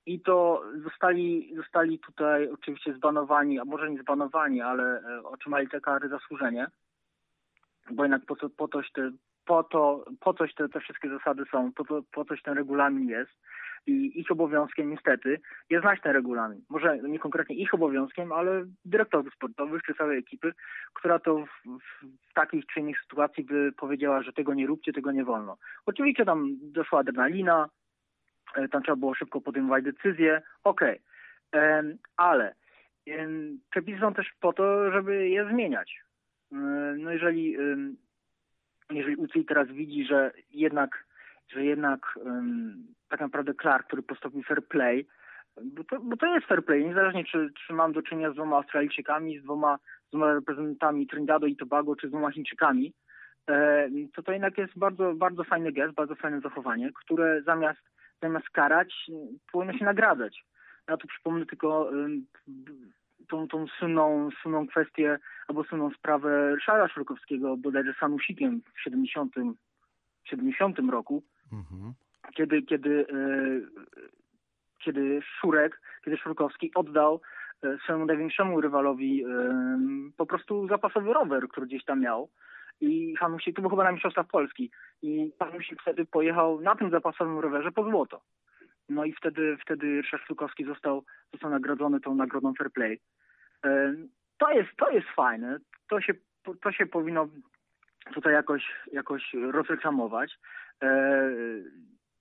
i to zostali, zostali tutaj oczywiście zbanowani, a może nie zbanowani, ale e, otrzymali te kary zasłużenie, bo jednak po, to, po, toś te, po to, po coś te, te wszystkie zasady są, po, to, po coś ten regulamin jest i ich obowiązkiem niestety jest znać ten regulamin. Może nie konkretnie ich obowiązkiem, ale dyrektorów sportowych czy całej ekipy, która to w, w takich czy innych sytuacji by powiedziała, że tego nie róbcie, tego nie wolno. Oczywiście tam doszła adrenalina, tam trzeba było szybko podejmować decyzje, okej, okay. ale przepisy są też po to, żeby je zmieniać. No jeżeli, jeżeli UCI teraz widzi, że jednak, że jednak tak naprawdę Clark, który postąpił fair play, bo to, bo to jest fair play, niezależnie czy, czy mam do czynienia z dwoma Australijczykami, z dwoma, z dwoma reprezentantami Trinidadu i Tobago, czy z dwoma Chińczykami, e, to to jednak jest bardzo, bardzo fajny gest, bardzo fajne zachowanie, które zamiast, zamiast karać, powinno się nagradzać. Ja tu przypomnę tylko tą, tą słynną, słynną kwestię, albo słynną sprawę Ryszarda Szurkowskiego, bodajże sanusikiem w 70, 70 roku, mhm kiedy, kiedy, e, kiedy Szurek, kiedy Szurkowski oddał e, swojemu największemu rywalowi e, po prostu zapasowy rower, który gdzieś tam miał. I Hanusik, to był chyba na Mistrzostwach Polski, i Hanusik wtedy pojechał na tym zapasowym rowerze po złoto. No i wtedy, wtedy Ryszard został, został nagrodzony tą nagrodą Fair Play. To jest, to jest fajne, to się, to się powinno tutaj jakoś, jakoś rozreklamować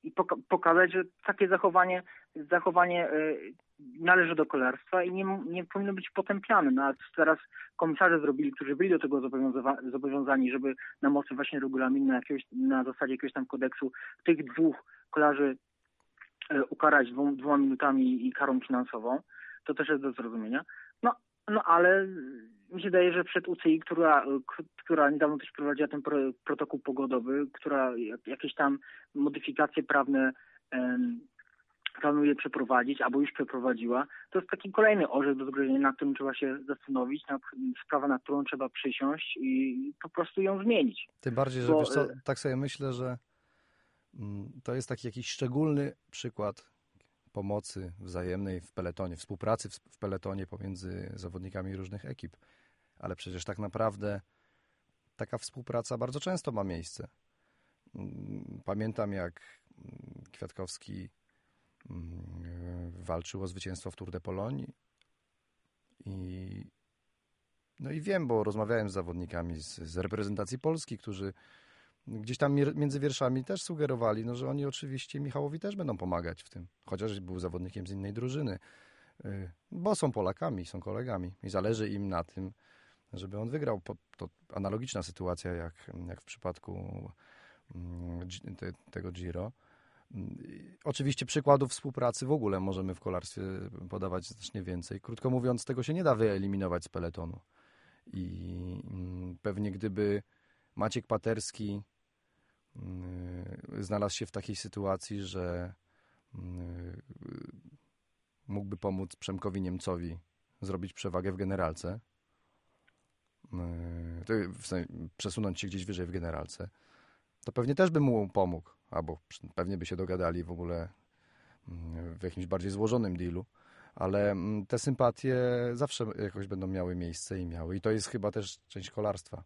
i poka pokazać, że takie zachowanie, zachowanie y, należy do kolarstwa i nie, nie powinno być potępiane. No, teraz komisarze zrobili, którzy byli do tego zobowiązani, żeby na mocy właśnie regulaminu, na, jakiegoś, na zasadzie jakiegoś tam kodeksu tych dwóch kolarzy y, ukarać dwoma minutami i karą finansową, to też jest do zrozumienia. No, no ale mi się wydaje, że przed UCI, która, która niedawno też prowadziła ten pro, protokół pogodowy, która jakieś tam modyfikacje prawne em, planuje przeprowadzić, albo już przeprowadziła, to jest taki kolejny orzech do zgryzienia, na którym trzeba się zastanowić, na, sprawa, na którą trzeba przysiąść i po prostu ją zmienić. Tym bardziej, że Bo, wiesz co, e, tak sobie myślę, że mm, to jest taki jakiś szczególny przykład pomocy wzajemnej w peletonie, współpracy w peletonie pomiędzy zawodnikami różnych ekip. Ale przecież tak naprawdę taka współpraca bardzo często ma miejsce. Mm, pamiętam, jak mm, Kwiatkowski mm, walczył o zwycięstwo w Tour de Pologne i no i wiem, bo rozmawiałem z zawodnikami z, z reprezentacji Polski, którzy gdzieś tam między wierszami też sugerowali, no, że oni oczywiście Michałowi też będą pomagać w tym, chociaż był zawodnikiem z innej drużyny, y, bo są Polakami, są kolegami i zależy im na tym, żeby on wygrał. To analogiczna sytuacja jak, jak w przypadku mm, tego Giro. Oczywiście przykładów współpracy w ogóle możemy w kolarstwie podawać znacznie więcej. Krótko mówiąc, tego się nie da wyeliminować z peletonu. I mm, pewnie gdyby Maciek Paterski y, znalazł się w takiej sytuacji, że y, mógłby pomóc Przemkowi Niemcowi zrobić przewagę w generalce, y, przesunąć się gdzieś wyżej w generalce, to pewnie też by mu pomógł, albo pewnie by się dogadali w ogóle w jakimś bardziej złożonym dealu, ale te sympatie zawsze jakoś będą miały miejsce i miały. I to jest chyba też część kolarstwa.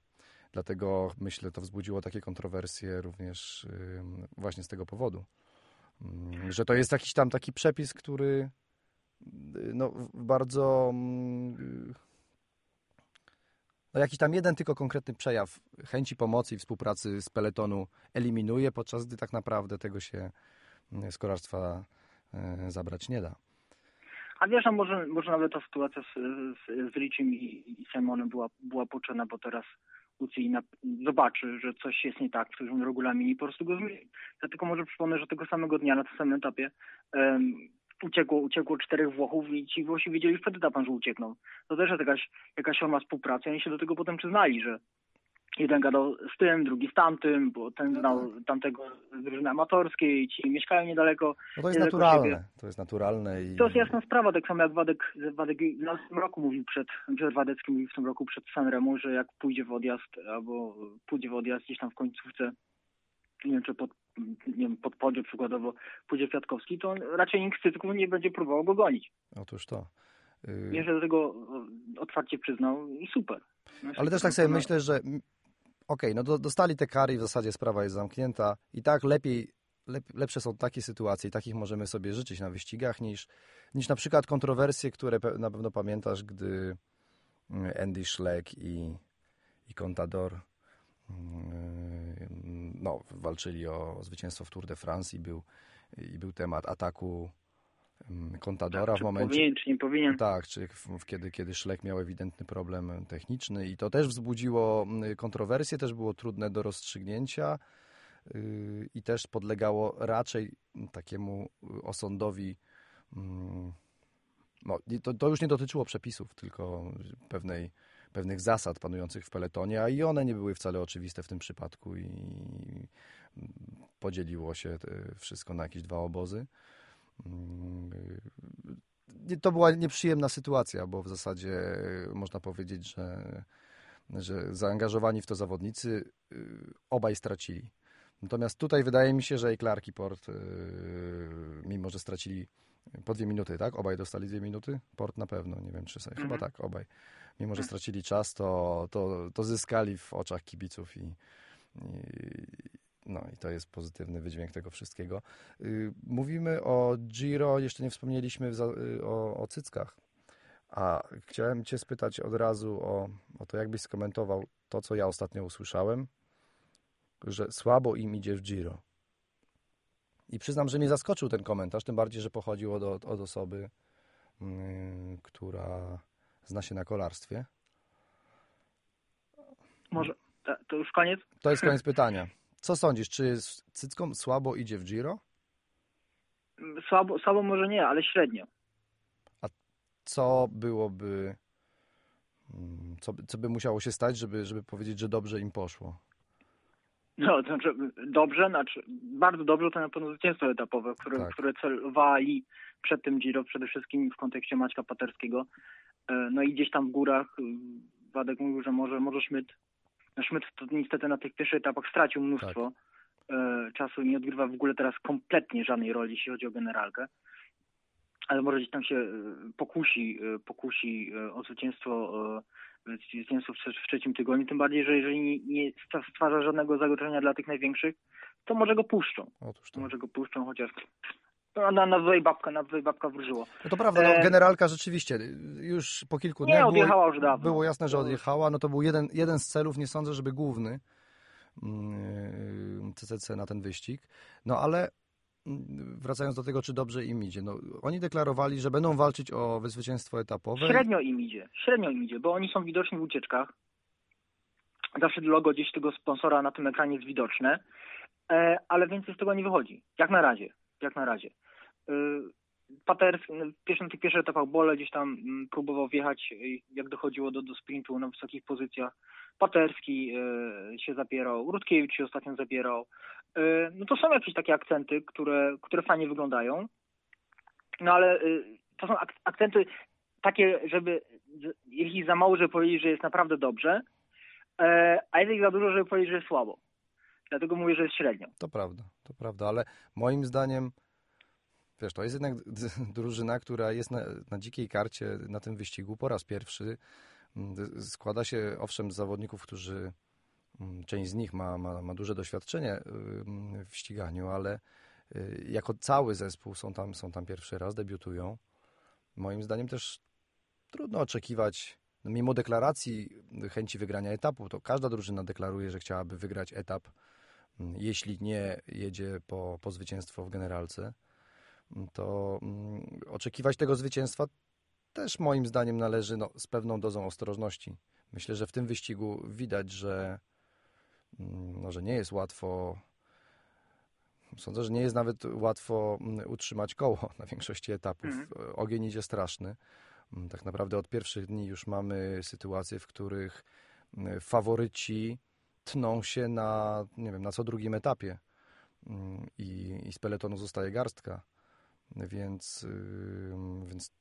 Dlatego myślę, to wzbudziło takie kontrowersje również właśnie z tego powodu. Mm, że to jest jakiś tam taki przepis, który y, no, bardzo mm, no, jakiś tam jeden tylko konkretny przejaw chęci pomocy i współpracy z peletonu eliminuje, podczas gdy tak naprawdę tego się mm, z kolarstwa e, zabrać nie da. A wiesz, a może, może nawet ta sytuacja z, z, z Richiem i, i Simonem była, była potrzebna, bo teraz UCI na, zobaczy, że coś jest nie tak w tym regulaminie i po prostu go zmieni. Ja tylko może przypomnę, że tego samego dnia na tym samym etapie um, uciekło, uciekło czterech Włochów i ci Włosi wiedzieli przed etapem, że uciekną. To też jest jakaś, jakaś forma współpracy. Oni się do tego potem przyznali, że jeden gadał z tym, drugi z tamtym, bo ten no znał tak. tamtego z drużyny amatorskiej, ci mieszkają niedaleko. No to jest naturalne, siebie. to jest naturalne. I... To jest jasna sprawa, tak samo jak Wadek, Wadek w tym roku mówił przed, Piotr Wadecki mówił w tym roku przed Sanremo, że jak pójdzie w odjazd, albo pójdzie w odjazd gdzieś tam w końcówce, nie wiem, czy pod, nie wiem, pod podzie przykładowo pójdzie Kwiatkowski, to on raczej nikt z cytków nie będzie próbował go gonić. Otóż to. Nie, że do tego otwarcie przyznał i super. Ale też tak sobie myślę, że okay, no do, dostali te kary i w zasadzie sprawa jest zamknięta. I tak lepiej, lep, lepsze są takie sytuacje i takich możemy sobie życzyć na wyścigach niż, niż na przykład kontrowersje, które na pewno pamiętasz, gdy mm, Andy Schleck i, i Contador mm, no, walczyli o zwycięstwo w Tour de France i był, i był temat ataku Contadora tak, w momencie. Powinien, czy nie powinien? Tak, czy w, kiedy, kiedy Szlek miał ewidentny problem techniczny i to też wzbudziło kontrowersje, też było trudne do rozstrzygnięcia yy, i też podlegało raczej takiemu osądowi. No, to, to już nie dotyczyło przepisów, tylko pewnej, pewnych zasad panujących w peletonie, a i one nie były wcale oczywiste w tym przypadku i podzieliło się wszystko na jakieś dwa obozy. Mm, to była nieprzyjemna sytuacja, bo w zasadzie e, można powiedzieć, że, że zaangażowani w to zawodnicy e, obaj stracili. Natomiast tutaj wydaje mi się, że i Clark i Port, mimo że stracili po dwie minuty, tak? Obaj dostali dwie minuty? Port na pewno, nie wiem czy sobie. Chyba mhm. tak, obaj. Mimo, że mhm. stracili czas, to, to, to zyskali w oczach kibiców i, i, no i to jest pozytywny wydźwięk tego wszystkiego. Y, mówimy o Giro, jeszcze nie wspomnieliśmy y, o, o cyckach. A chciałem Cię spytać od razu o, o to, jakbyś skomentował to, co ja ostatnio usłyszałem, że słabo im idzie w Giro. I przyznam, że mnie zaskoczył ten komentarz, tym bardziej, że pochodził od, od osoby, yy, która zna się na kolarstwie. Może to już koniec? To jest koniec pytania. Co sądzisz, czy z Cycką słabo idzie w Giro? Słabo, słabo może nie, ale średnio. A co byłoby, mm, co, co by musiało się stać, żeby, żeby powiedzieć, że dobrze im poszło? No, to znaczy dobrze, znaczy bardzo dobrze to na pewno zwycięstwo etapowe, które, tak. które celowali przed tym Giro, przede wszystkim w kontekście Maćka Paterskiego. E, no i gdzieś tam w górach Wadek mówił, że może, może Szmyt To niestety na tych pierwszych etapach stracił mnóstwo tak. E, czasu i nie odgrywa w ogóle teraz kompletnie żadnej roli, jeśli chodzi o generalkę. Ale może gdzieś tam się e, pokusi, e, pokusi o zwycięstwo, zwycięstwo w, trzecim tygodniu, tym bardziej, że jeżeli nie, nie stwarza żadnego zagrożenia dla tych największych, to może go puszczą. Otóż to. Może go puszczą, chociaż no, na, na babka, na babka wróżyło. No to prawda, no, e, generalka rzeczywiście już po kilku dniach nie, odjechała było, już dawno. było jasne, że odjechała. No to był jeden, jeden z celów, nie sądzę, żeby główny mm, CCC na ten wyścig. No ale mm, wracając do tego, czy dobrze im idzie. No, oni deklarowali, że będą walczyć o zwycięstwo etapowe. Średnio im idzie, średnio im idzie, bo oni są widoczni w ucieczkach. Zawsze logo gdzieś tego sponsora na tym ekranie jest widoczne, e, ale więcej z tego nie wychodzi. Jak na razie jak na razie. Y, Pater w pierwszym, tych pierwszych etapach Bole gdzieś tam mm, próbował wjechać, y, jak dochodziło do, do sprintu na wysokich pozycjach. Paterski y, się zapierał, Rutkiewicz się ostatnio zapierał. No to są jakieś takie akcenty, które, które fajnie wyglądają. No ale to są akcenty takie, żeby jeśli za mało, żeby powiedzieć, że jest naprawdę dobrze, a jeżeli za dużo, żeby powiedzieć, że jest słabo. Dlatego mówię, że jest średnio. To prawda, to prawda, ale moim zdaniem wiesz, to jest jednak drużyna, która jest na, na dzikiej karcie na tym wyścigu po raz pierwszy. Składa się owszem z zawodników, którzy część z nich ma, ma, ma duże doświadczenie w ściganiu, ale y, jako cały zespół są tam, są tam pierwszy raz, debiutują. Moim zdaniem też trudno oczekiwać, no mimo deklaracji chęci wygrania etapu, to każda drużyna deklaruje, że chciałaby wygrać etap jeśli nie jedzie po, po zwycięstwo w generalce, to mm, oczekiwać tego zwycięstwa też moim zdaniem należy no, z pewną dozą ostrożności. Myślę, że w tym wyścigu widać, że, mm, no, że nie jest łatwo. Sądzę, że nie jest nawet łatwo mm, utrzymać koło na większości etapów. Mhm. Ogień idzie straszny. Tak naprawdę od pierwszych dni już mamy sytuacje, w których faworyci tną się na, nie wiem, na co drugim etapie i, i z peletonu zostaje garstka. Więc, więc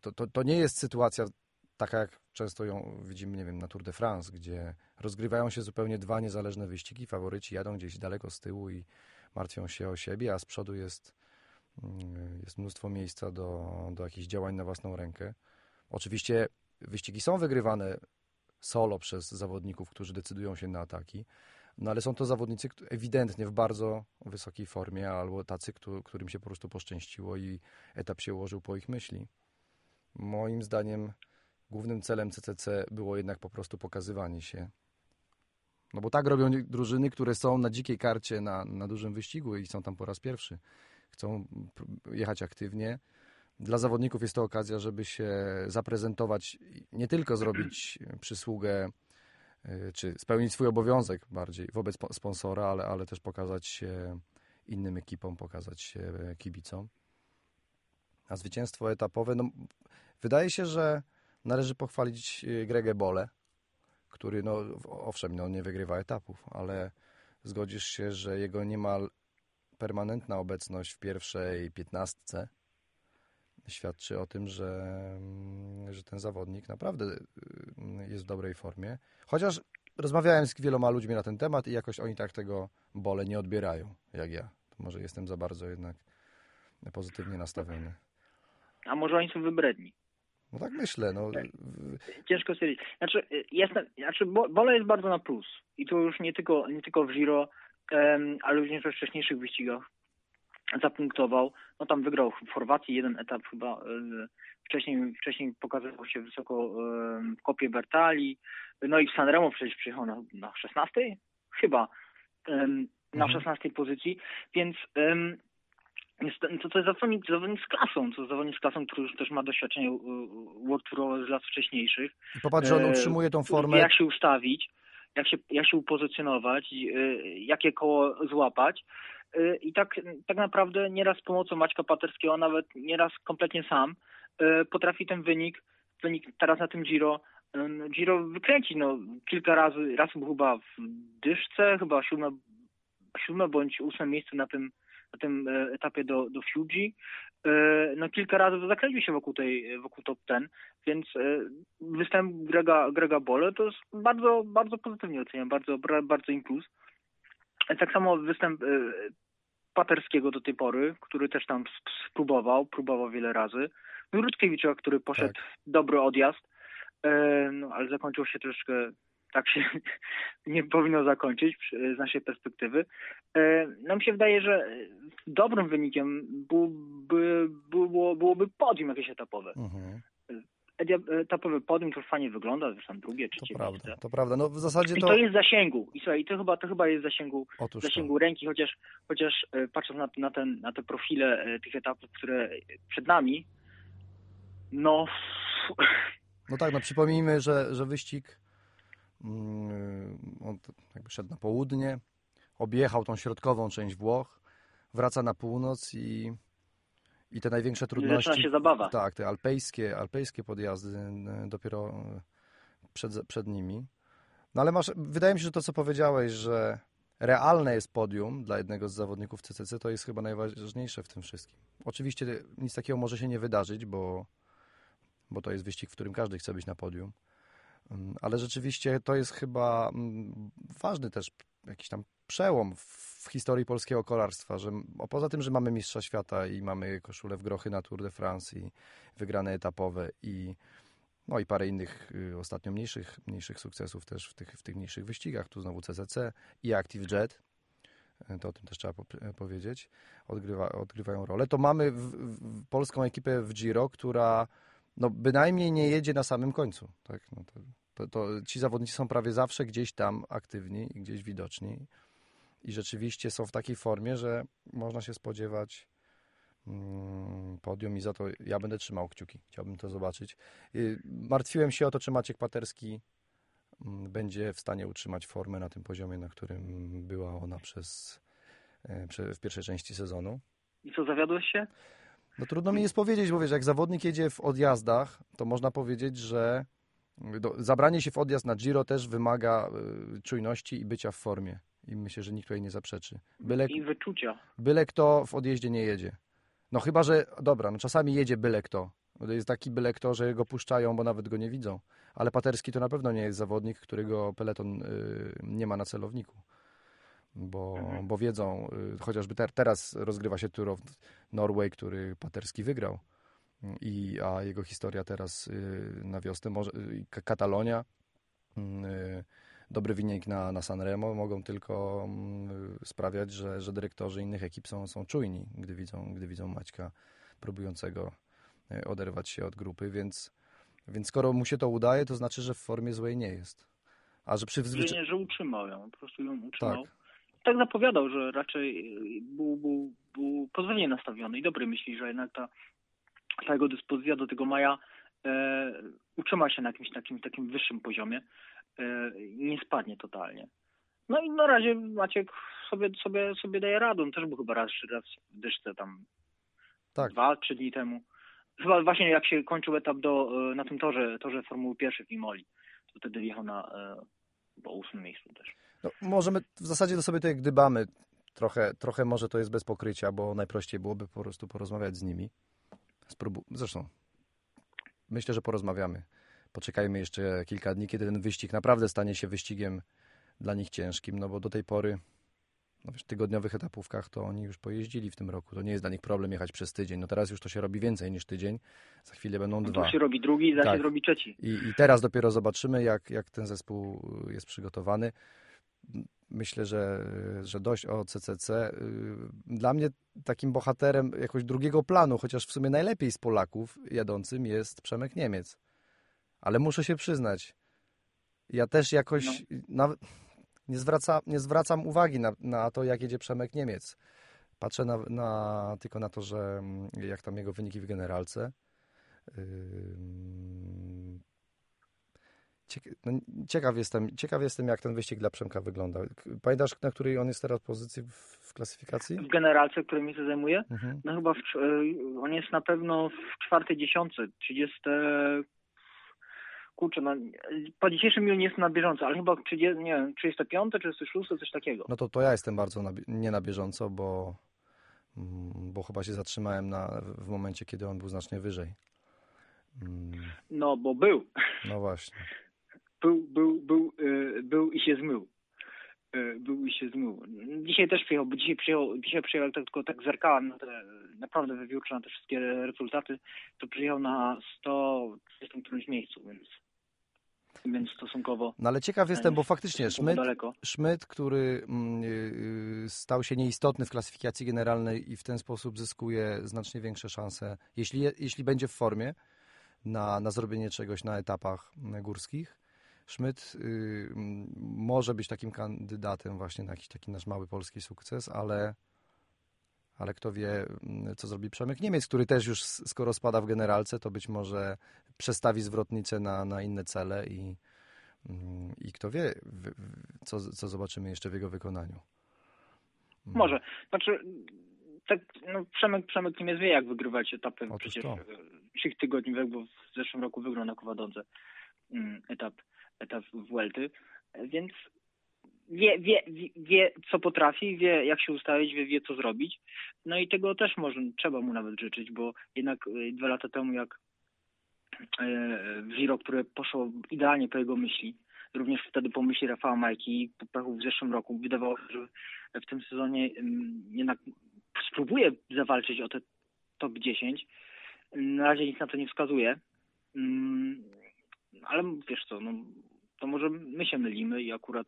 to, to, to nie jest sytuacja taka, jak często ją widzimy, nie wiem, na Tour de France, gdzie rozgrywają się zupełnie dwa niezależne wyścigi. Faworyci jadą gdzieś daleko z tyłu i martwią się o siebie, a z przodu jest, jest mnóstwo miejsca do, do jakichś działań na własną rękę. Oczywiście wyścigi są wygrywane solo przez zawodników, którzy decydują się na ataki. No ale są to zawodnicy ewidentnie w bardzo wysokiej formie, albo tacy, którym się po prostu poszczęściło i etap się ułożył po ich myśli. Moim zdaniem głównym celem CCC było jednak po prostu pokazywanie się. No bo tak robią drużyny, które są na dzikiej karcie na, na dużym wyścigu i są tam po raz pierwszy. Chcą jechać aktywnie. Dla zawodników jest to okazja, żeby się zaprezentować, nie tylko zrobić przysługę czy spełnić swój obowiązek bardziej wobec sponsora, ale, ale też pokazać się innym ekipom, pokazać się kibicom. A zwycięstwo etapowe, no, wydaje się, że należy pochwalić y, Gregę Bole, który, no, owszem, no, nie wygrywa etapów, ale zgodzisz się, że jego niemal permanentna obecność w pierwszej piętnastce świadczy o tym, że, mm, że ten zawodnik naprawdę y, jest w dobrej formie. Chociaż rozmawiałem z wieloma ludźmi na ten temat i jakoś oni tak tego bole nie odbierają, jak ja. Może jestem za bardzo jednak pozytywnie nastawiony. A może oni są wybredni? No tak myślę. No. Tak. Ciężko stwierdzić. Znaczy, jestem, znaczy Bole jest bardzo na plus. I to już nie tylko, nie tylko w Giro, um, ale również we wcześniejszych wyścigach zapunktował. No tam wygrał w Chorwacji jeden etap chyba. E, wcześniej, wcześniej pokazywał się wysoko e, w kopie Bertali. No i w Sanremo przecież przyjechał na, na 16? Chyba. Na 16 mhm. pozycji. Więc to, to jest zawodnik, zawodnik z klasą, to zawodnik z klasą, który już też ma doświadczenie e, World z lat wcześniejszych. Popatrz, że on utrzymuje tą formę. Jak się ustawić, jak się, jak się upozycjonować, jakie koło złapać. Y, I tak, tak naprawdę nieraz z pomocą Maćka Paterskiego, a nawet nieraz kompletnie sam, y, potrafi ten wynik, wynik teraz na tym Giro, y, Giro wykręcić. No, kilka razy, raz był chyba w dyszce, chyba siódme, siódme bądź ósme miejsce na tym, na tym etapie do, do Fuji. No kilka razy zakręcił się wokół tej, wokół top ten, więc występ Grega, Grega Bole to jest bardzo, bardzo pozytywnie oceniam, bardzo, bardzo impuls. Tak samo występ Paterskiego do tej pory, który też tam spróbował, próbował wiele razy. No Rutkiewicza, który poszedł tak. dobry odjazd, e, no, ale zakończył się troszkę, tak się nie powinno zakończyć z naszej perspektywy. E, no mi się wydaje, że dobrym wynikiem byłoby, było, byłoby podium jakieś etapowe. Mhm etapowy podium to fajnie wygląda, zresztą drugie, trzecie To prawda, to prawda. No w zasadzie to... I to jest zasięgu. I słuchaj, to chyba, to chyba jest zasięgu, Otóż zasięgu to. ręki, chociaż, chociaż e, patrząc na, na, ten, na te profile e, tych etapów, które przed nami, no... No tak, no przypomnijmy, że, że wyścig mm, on jakby szedł na południe, objechał tą środkową część Włoch, wraca na północ i i te największe trudności. Zaczyna się zabawa. Tak, te alpejskie, alpejskie podjazdy e, dopiero e, przed, przed nimi. No ale masz, wydaje mi się, że to, co powiedziałeś, że realne jest podium dla jednego z zawodników CCC, to jest chyba najważniejsze w tym wszystkim. Oczywiście nic takiego może się nie wydarzyć, bo, bo to jest wyścig, w którym każdy chce być na podium. Mm, ale rzeczywiście to jest chyba mm, ważny też jakiś tam przełom w historii polskiego kolarstwa, że poza tym, że mamy mistrza świata i mamy koszulę w grochy na Tour de France i wygrane etapowe i no i parę innych y, ostatnio mniejszych, mniejszych sukcesów też w tych, w tych mniejszych wyścigach, tu znowu CCC i Active Jet, y, to o tym też trzeba po y, powiedzieć, odgrywa, odgrywają rolę. To mamy w, w polską ekipę w Giro, która no, bynajmniej nie jedzie na samym końcu. Tak? No to, to, ci zawodnicy są prawie zawsze gdzieś tam aktywni i gdzieś widoczni i rzeczywiście są w takiej formie, że można się spodziewać mm, podium i za to ja będę trzymał kciuki. Chciałbym to zobaczyć. Martwiłem się o to, czy Maciek Paterski mm, będzie w stanie utrzymać formę na tym poziomie, na którym była ona przez, e, w pierwszej części sezonu. I co, zawiodłeś się? No trudno mi jest powiedzieć, bo wiesz, jak zawodnik jedzie w odjazdach, to można powiedzieć, że do, zabranie się w odjazd na Giro też wymaga y, czujności i bycia w formie. I myślę, że nikt tutaj nie zaprzeczy. Byle, I wyczucia. Byle kto w odjeździe nie jedzie. No chyba, że, dobra, no czasami jedzie byle kto. To jest taki byle kto, że go puszczają, bo nawet go nie widzą. Ale Paterski to na pewno nie jest zawodnik, którego peleton y, nie ma na celowniku. Bo, mhm. bo wiedzą, y, chociażby ter, teraz rozgrywa się Tour of Norway, który Paterski wygrał. I, a jego historia teraz y, na wiosnę, może, y, Katalonia, mm, dobry wynik na, na Sanremo, mogą tylko mm, sprawiać, że, że dyrektorzy innych ekip są, są czujni, gdy widzą, gdy widzą Maćka próbującego oderwać się od grupy, więc, więc skoro mu się to udaje, to znaczy, że w formie złej nie jest. A że przy Nie, że utrzymał ją, po prostu ją utrzymał. Tak. tak zapowiadał, że raczej był, był, był pozytywnie nastawiony i dobry myśli, że jednak ta, ta jego dyspozycja do tego maja e, utrzyma się na jakimś takim, takim wyższym poziomie, e, nie spadnie totalnie. No i na razie Maciek sobie, sobie, sobie daje radę. On też był chyba raz, raz w dyszce tam tak. dwa, trzy dni temu. Chyba właśnie jak się kończył etap do, e, na tym torze, torze Formuły pierwszej w Imoli, to wtedy wjechał na bo ósmym miejscu też. No, możemy w zasadzie to sobie tutaj gdybamy. Trochę, trochę może to jest bez pokrycia, bo najprościej byłoby po prostu porozmawiać z nimi. Spróbu Zresztą myślę, że porozmawiamy. Poczekajmy jeszcze kilka dni, kiedy ten wyścig naprawdę stanie się wyścigiem dla nich ciężkim, no bo do tej pory no wiesz, tygodniowych etapówkach to oni już pojeździli w tym roku. To nie jest dla nich problem jechać przez tydzień. No teraz już to się robi więcej niż tydzień. Za chwilę będą no dwa. To się robi drugi, za tak. się robi trzeci. I, I teraz dopiero zobaczymy, jak, jak ten zespół jest przygotowany. Myślę, że, że dość o CCC. Dla mnie takim bohaterem jakoś drugiego planu, chociaż w sumie najlepiej z Polaków jadącym jest Przemek Niemiec. Ale muszę się przyznać, ja też jakoś no. nie, zwraca, nie zwracam uwagi na, na to, jak jedzie Przemek Niemiec. Patrzę na, na, tylko na to, że jak tam jego wyniki w generalce. No, ciekaw, jestem, ciekaw jestem, jak ten wyścig dla Przemka wygląda. Pamiętasz, na której on jest teraz pozycji w, klasyfikacji? W generalce, którym się zajmuje? Mhm. No chyba w, y, on jest na pewno w czwartej dziesiątce, 30 kurczę, no, po dzisiejszym dniu nie jest na bieżąco, ale chyba 30, nie wiem, 35, 36, coś takiego. No to, to ja jestem bardzo na, nie na bieżąco, bo, mm, bo chyba się zatrzymałem na, w momencie, kiedy on był znacznie wyżej. Mm. No, bo był. No właśnie. Był, był, był, yy, był i się zmył. Yy, był i się zmył. Dzisiaj też przyjechał, bo dzisiaj przyjechał, dzisiaj przyjechał tak, tylko tak zerkałem na te, naprawdę wywiórczo na te wszystkie rezultaty, to przyjechał na 130 którymś miejscu, więc więc stosunkowo. No ale ciekaw jestem, bo faktycznie Szmyt, Szmyt, który mm, y, y, stał się nieistotny w klasyfikacji generalnej i w ten sposób zyskuje znacznie większe szanse, jeśli, jeśli będzie w formie, na, na zrobienie czegoś na etapach górskich. Szmyt y, może być takim kandydatem właśnie na jakiś taki nasz mały polski sukces, ale ale kto wie, mm, co zrobi Przemek Niemiec, który też już skoro spada w generalce, to być może przestawi zwrotnicę na, na inne cele i, mm, i kto wie, co, co zobaczymy jeszcze w jego wykonaniu. Mm. Może. Znaczy, tak, no Przemek, Przemek Niemiec wie, jak wygrywać etapy Otóż przecież to. trzech tygodni, bo w zeszłym roku wygrał na Kowadodze etap, etap Welty, więc wie, wie, wie, co potrafi, wie, jak się ustawić, wie, wie, co zrobić. No i tego też może, trzeba mu nawet życzyć, bo jednak e, dwa lata temu, jak Giro, które poszło idealnie po jego myśli, również wtedy po myśli Rafała Majki, po pechu w zeszłym roku, wydawało się, że w tym sezonie jednak spróbuje zawalczyć o te top 10. Na razie nic na to nie wskazuje. Ale wiesz co, no, to może my się mylimy i akurat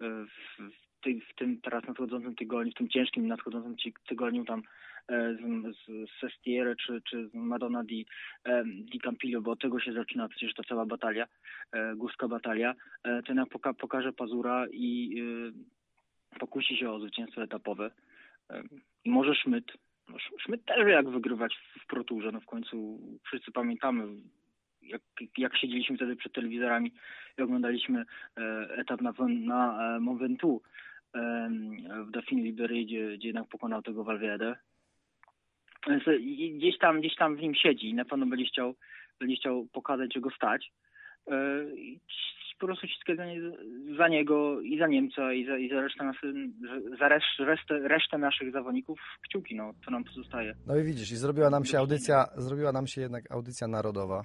w, ty, w tym teraz nadchodzącym tygodniu, w tym ciężkim nadchodzącym tygodniu tam e, z, z Sestiere czy, czy z Madonna di, e, di Campillo, bo od tego się zaczyna przecież ta cała batalia, e, górska batalia, jednak poka pokaże pazura i pokusi się o zwycięstwo etapowe. I może Szmyt. No, Szmyt też jak wygrywać w Proturze, no w końcu wszyscy pamiętamy jak, jak siedzieliśmy wtedy przed telewizorami i oglądaliśmy e, etap na, na e, Mont Ventoux e, w Dauphine Libéry, gdzie, gdzie jednak pokonał tego Valverde. Gdzieś tam, gdzieś tam w nim siedzi i na pewno będzie chciał, będzie chciał pokazać, że go stać. I po prostu ściskać za, nie, za niego i za Niemca i za, i za, resztę, nas, za resztę, resztę, resztę naszych zawodników kciuki, no, to nam pozostaje. No i widzisz, i zrobiła nam się audycja, zrobiła nam się jednak audycja narodowa.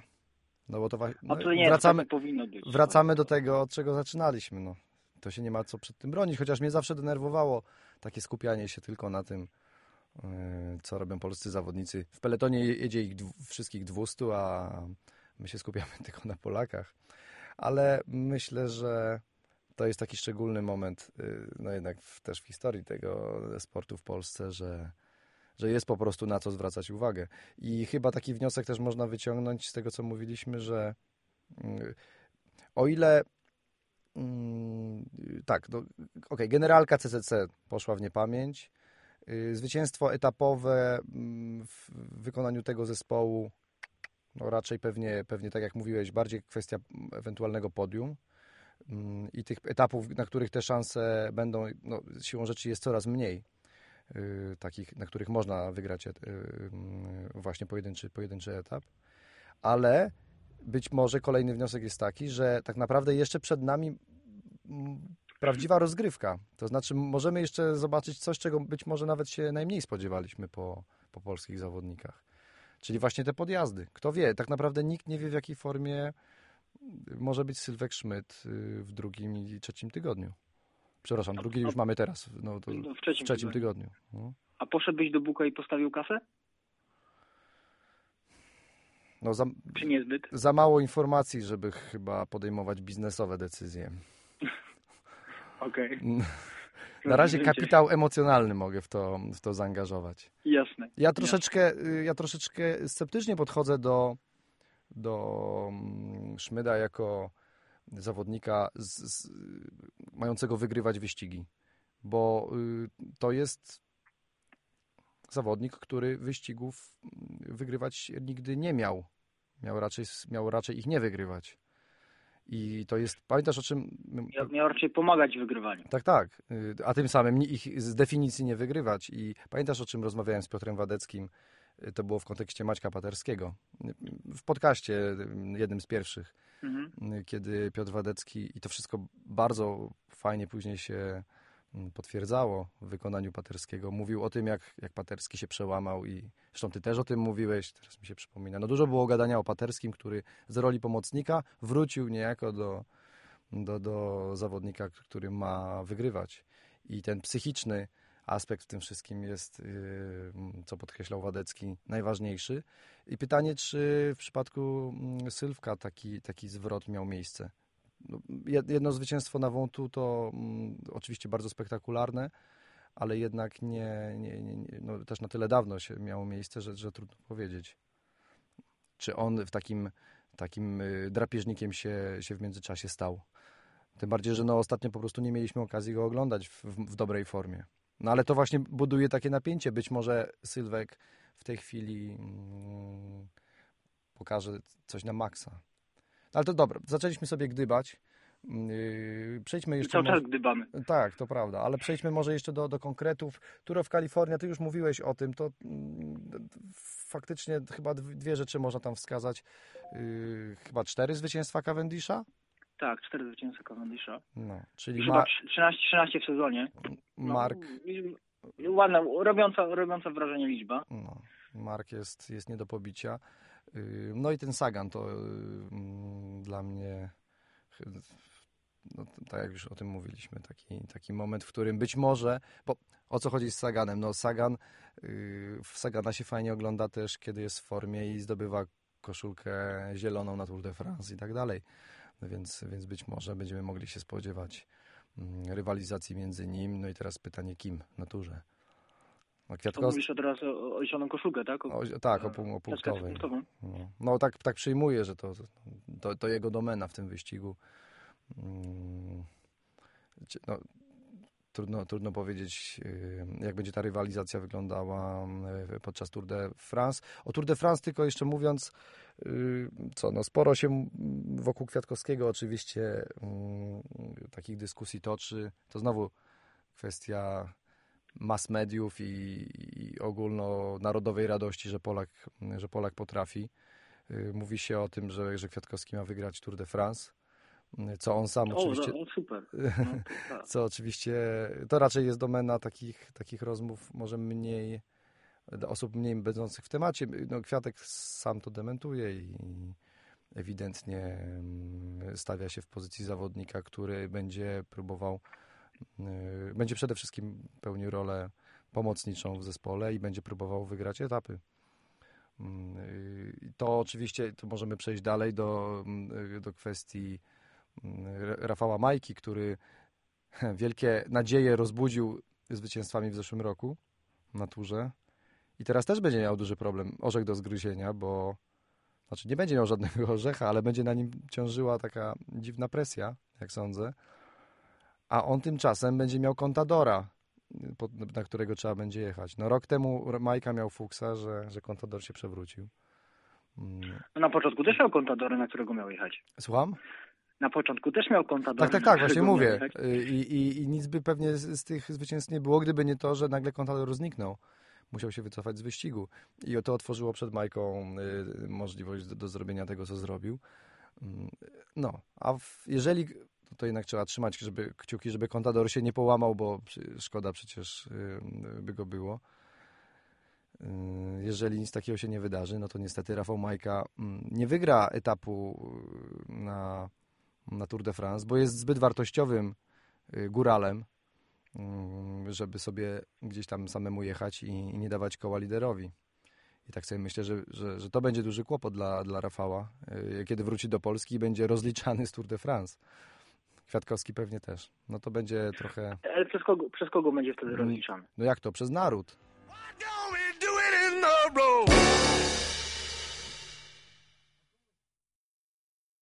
No bo to, no, to nie, wracamy, to powinno być. Wracamy do tego, od czego zaczynaliśmy. No. To się nie ma co przed tym bronić, chociaż mnie zawsze denerwowało takie skupianie się tylko na tym, e, co robią polscy zawodnicy. W peletonie jedzie ich wszystkich 200, a my się skupiamy tylko na Polakach. ale myślę, że to jest taki szczególny moment, y, no jednak w, też w historii tego sportu w Polsce, że, że jest po prostu na co zwracać uwagę. I chyba taki wniosek też można wyciągnąć z tego, co mówiliśmy, że y, o ile mm, tak, no, okay, generalka CCC poszła w niepamięć, y, zwycięstwo etapowe mm, w wykonaniu tego zespołu no raczej pewnie, pewnie tak jak mówiłeś, bardziej kwestia ewentualnego podium mm, i tych etapów, na których te szanse będą, no, siłą rzeczy jest coraz mniej takich, na których można wygrać yy, właśnie pojedynczy, pojedynczy etap, ale być może kolejny wniosek jest taki, że tak naprawdę jeszcze przed nami prawdziwa rozgrywka. To znaczy możemy jeszcze zobaczyć coś, czego być może nawet się najmniej spodziewaliśmy po, po polskich zawodnikach. Czyli właśnie te podjazdy. Kto wie, tak naprawdę nikt nie wie w jakiej formie może być Sylwek Szmyt y, w drugim i trzecim tygodniu. Przepraszam, drugi już mamy teraz, no, w trzecim, w trzecim tygodniu. No. A poszedłbyś do Buka i postawił kasę? No za, Czy niezbyt? Za mało informacji, żeby chyba podejmować biznesowe decyzje. Okej. Okay. Na razie kapitał emocjonalny mogę w to, w to zaangażować. Jasne. Ja troszeczkę, y, ja troszeczkę sceptycznie podchodzę do, do mm, Szmyda jako zawodnika z, z, mającego wygrywać wyścigi, bo y, to jest zawodnik, który wyścigów mm, wygrywać nigdy nie miał. Miał raczej, miał raczej ich nie wygrywać. I to jest, pamiętasz o czym... Miał, miał raczej pomagać w wygrywaniu. Tak, tak. Y, a tym samym ich z definicji nie wygrywać. I pamiętasz o czym rozmawiałem z Piotrem Wadeckim? Y, to było w kontekście Maćka Paterskiego. W podcaście, jednym z pierwszych, mhm. kiedy Piotr Wadecki i to wszystko bardzo fajnie później się Mm, potwierdzało w wykonaniu Paterskiego. Mówił o tym, jak, jak Paterski się przełamał i zresztą ty też o tym mówiłeś, teraz mi się przypomina. No dużo było gadania o Paterskim, który z roli pomocnika wrócił niejako do, do, do zawodnika, który ma wygrywać. I ten psychiczny aspekt w tym wszystkim jest, yy, co podkreślał Wadecki, najważniejszy. I pytanie, czy w przypadku mm, Sylwka taki, taki zwrot miał miejsce? No, jedno zwycięstwo na Wątu to mm, oczywiście bardzo spektakularne, ale jednak nie, nie, nie, no, też na tyle dawno się miało miejsce, że, że trudno powiedzieć. Czy on w takim, takim y, drapieżnikiem się, się w międzyczasie stał. Tym bardziej, że no, ostatnio po prostu nie mieliśmy okazji go oglądać w, w dobrej formie. No ale to właśnie buduje takie napięcie. Być może Sylwek w tej chwili mm, pokaże coś na maksa. Ale to dobra, zaczęliśmy sobie gdybać. Yy, przejdźmy jeszcze. Cały czas gdybamy. Tak, to prawda, ale przejdźmy może jeszcze do, do konkretów. Turo w Kalifornii, ty już mówiłeś o tym, to mm, faktycznie chyba dwie rzeczy można tam wskazać. Yy, chyba cztery zwycięstwa Cavendisha? Tak, cztery zwycięstwa Cavendisha. No, czyli chyba ma... 13, 13 w sezonie. No, Mark. Ładna, robiąca, robiąca wrażenie liczba. No, Mark jest, jest nie do pobicia. No i ten Sagan to dla mnie, no, tak jak już o tym mówiliśmy, taki, taki moment, w którym być może, bo o co chodzi z Saganem? No Sagan, w Sagana się fajnie ogląda też, kiedy jest w formie i zdobywa koszulkę zieloną na Tour de France i tak dalej. No więc, więc być może będziemy mogli się spodziewać rywalizacji między nim, no i teraz pytanie kim na turze. No, Kwiatkowski... Mówisz od razu o, o zieloną koszulkę, tak? O, o, tak, o, o punktowej. No, no, tak, tak przyjmuję, że to, to, to jego domena w tym wyścigu. Mm, no, trudno, trudno powiedzieć, y, jak będzie ta rywalizacja wyglądała y, podczas Tour de France. O Tour de France tylko jeszcze mówiąc, y, co, no sporo się wokół Kwiatkowskiego oczywiście takich dyskusji toczy. To znowu kwestia mass mediów i, i ogólnonarodowej radości, że Polak, że Polak potrafi. Mówi się o tym, że, że Kwiatkowski ma wygrać Tour de France, co on sam o, oczywiście... No, super. No, tak. co oczywiście, to raczej jest domena takich, takich rozmów, może mniej, osób mniej będących w temacie. No, Kwiatek sam to dementuje i ewidentnie mm, stawia się w pozycji zawodnika, który będzie próbował Y, będzie przede wszystkim pełnił rolę pomocniczą w zespole i będzie próbował wygrać etapy. Y, to oczywiście to możemy przejść dalej do, y, do kwestii Rafała Majki, który wielkie nadzieje rozbudził zwycięstwami w zeszłym roku na turze. I teraz też będzie miał duży problem, orzech do zgryzienia, bo znaczy nie będzie miał żadnego orzecha, ale będzie na nim ciążyła taka dziwna presja, jak sądzę. A on tymczasem będzie miał kontadora, na którego trzeba będzie jechać. No rok temu Majka miał fuksa, że, że kontador się przewrócił. Mm. Na początku też miał kontadora, na którego miał jechać. Słucham? Na początku też miał kontadora. Tak, tak, tak, właśnie mówię. I, i, I nic by pewnie z, z tych zwycięstw nie było, gdyby nie to, że nagle kontador zniknął musiał się wycofać z wyścigu. I to otworzyło przed Majką y, możliwość do, do, zrobienia tego, co zrobił. Mm, no, a w, jeżeli to jednak trzeba trzymać żeby, kciuki, żeby Contador się nie połamał, bo szkoda przecież y, by go było. Y, jeżeli nic takiego się nie wydarzy, no to niestety Rafał Majka mm, nie wygra etapu na, na Tour de France, bo jest zbyt wartościowym góralem, Mm, żeby sobie gdzieś tam samemu jechać i, i nie dawać koła liderowi. I tak sobie myślę, że, że, że, to będzie duży kłopot dla, dla Rafała, y, kiedy wróci do Polski i będzie rozliczany z Tour de France. Kwiatkowski pewnie też. No to będzie trochę... Ale przez kogo, przez kogo będzie wtedy mm, rozliczany? No jak to? Przez naród.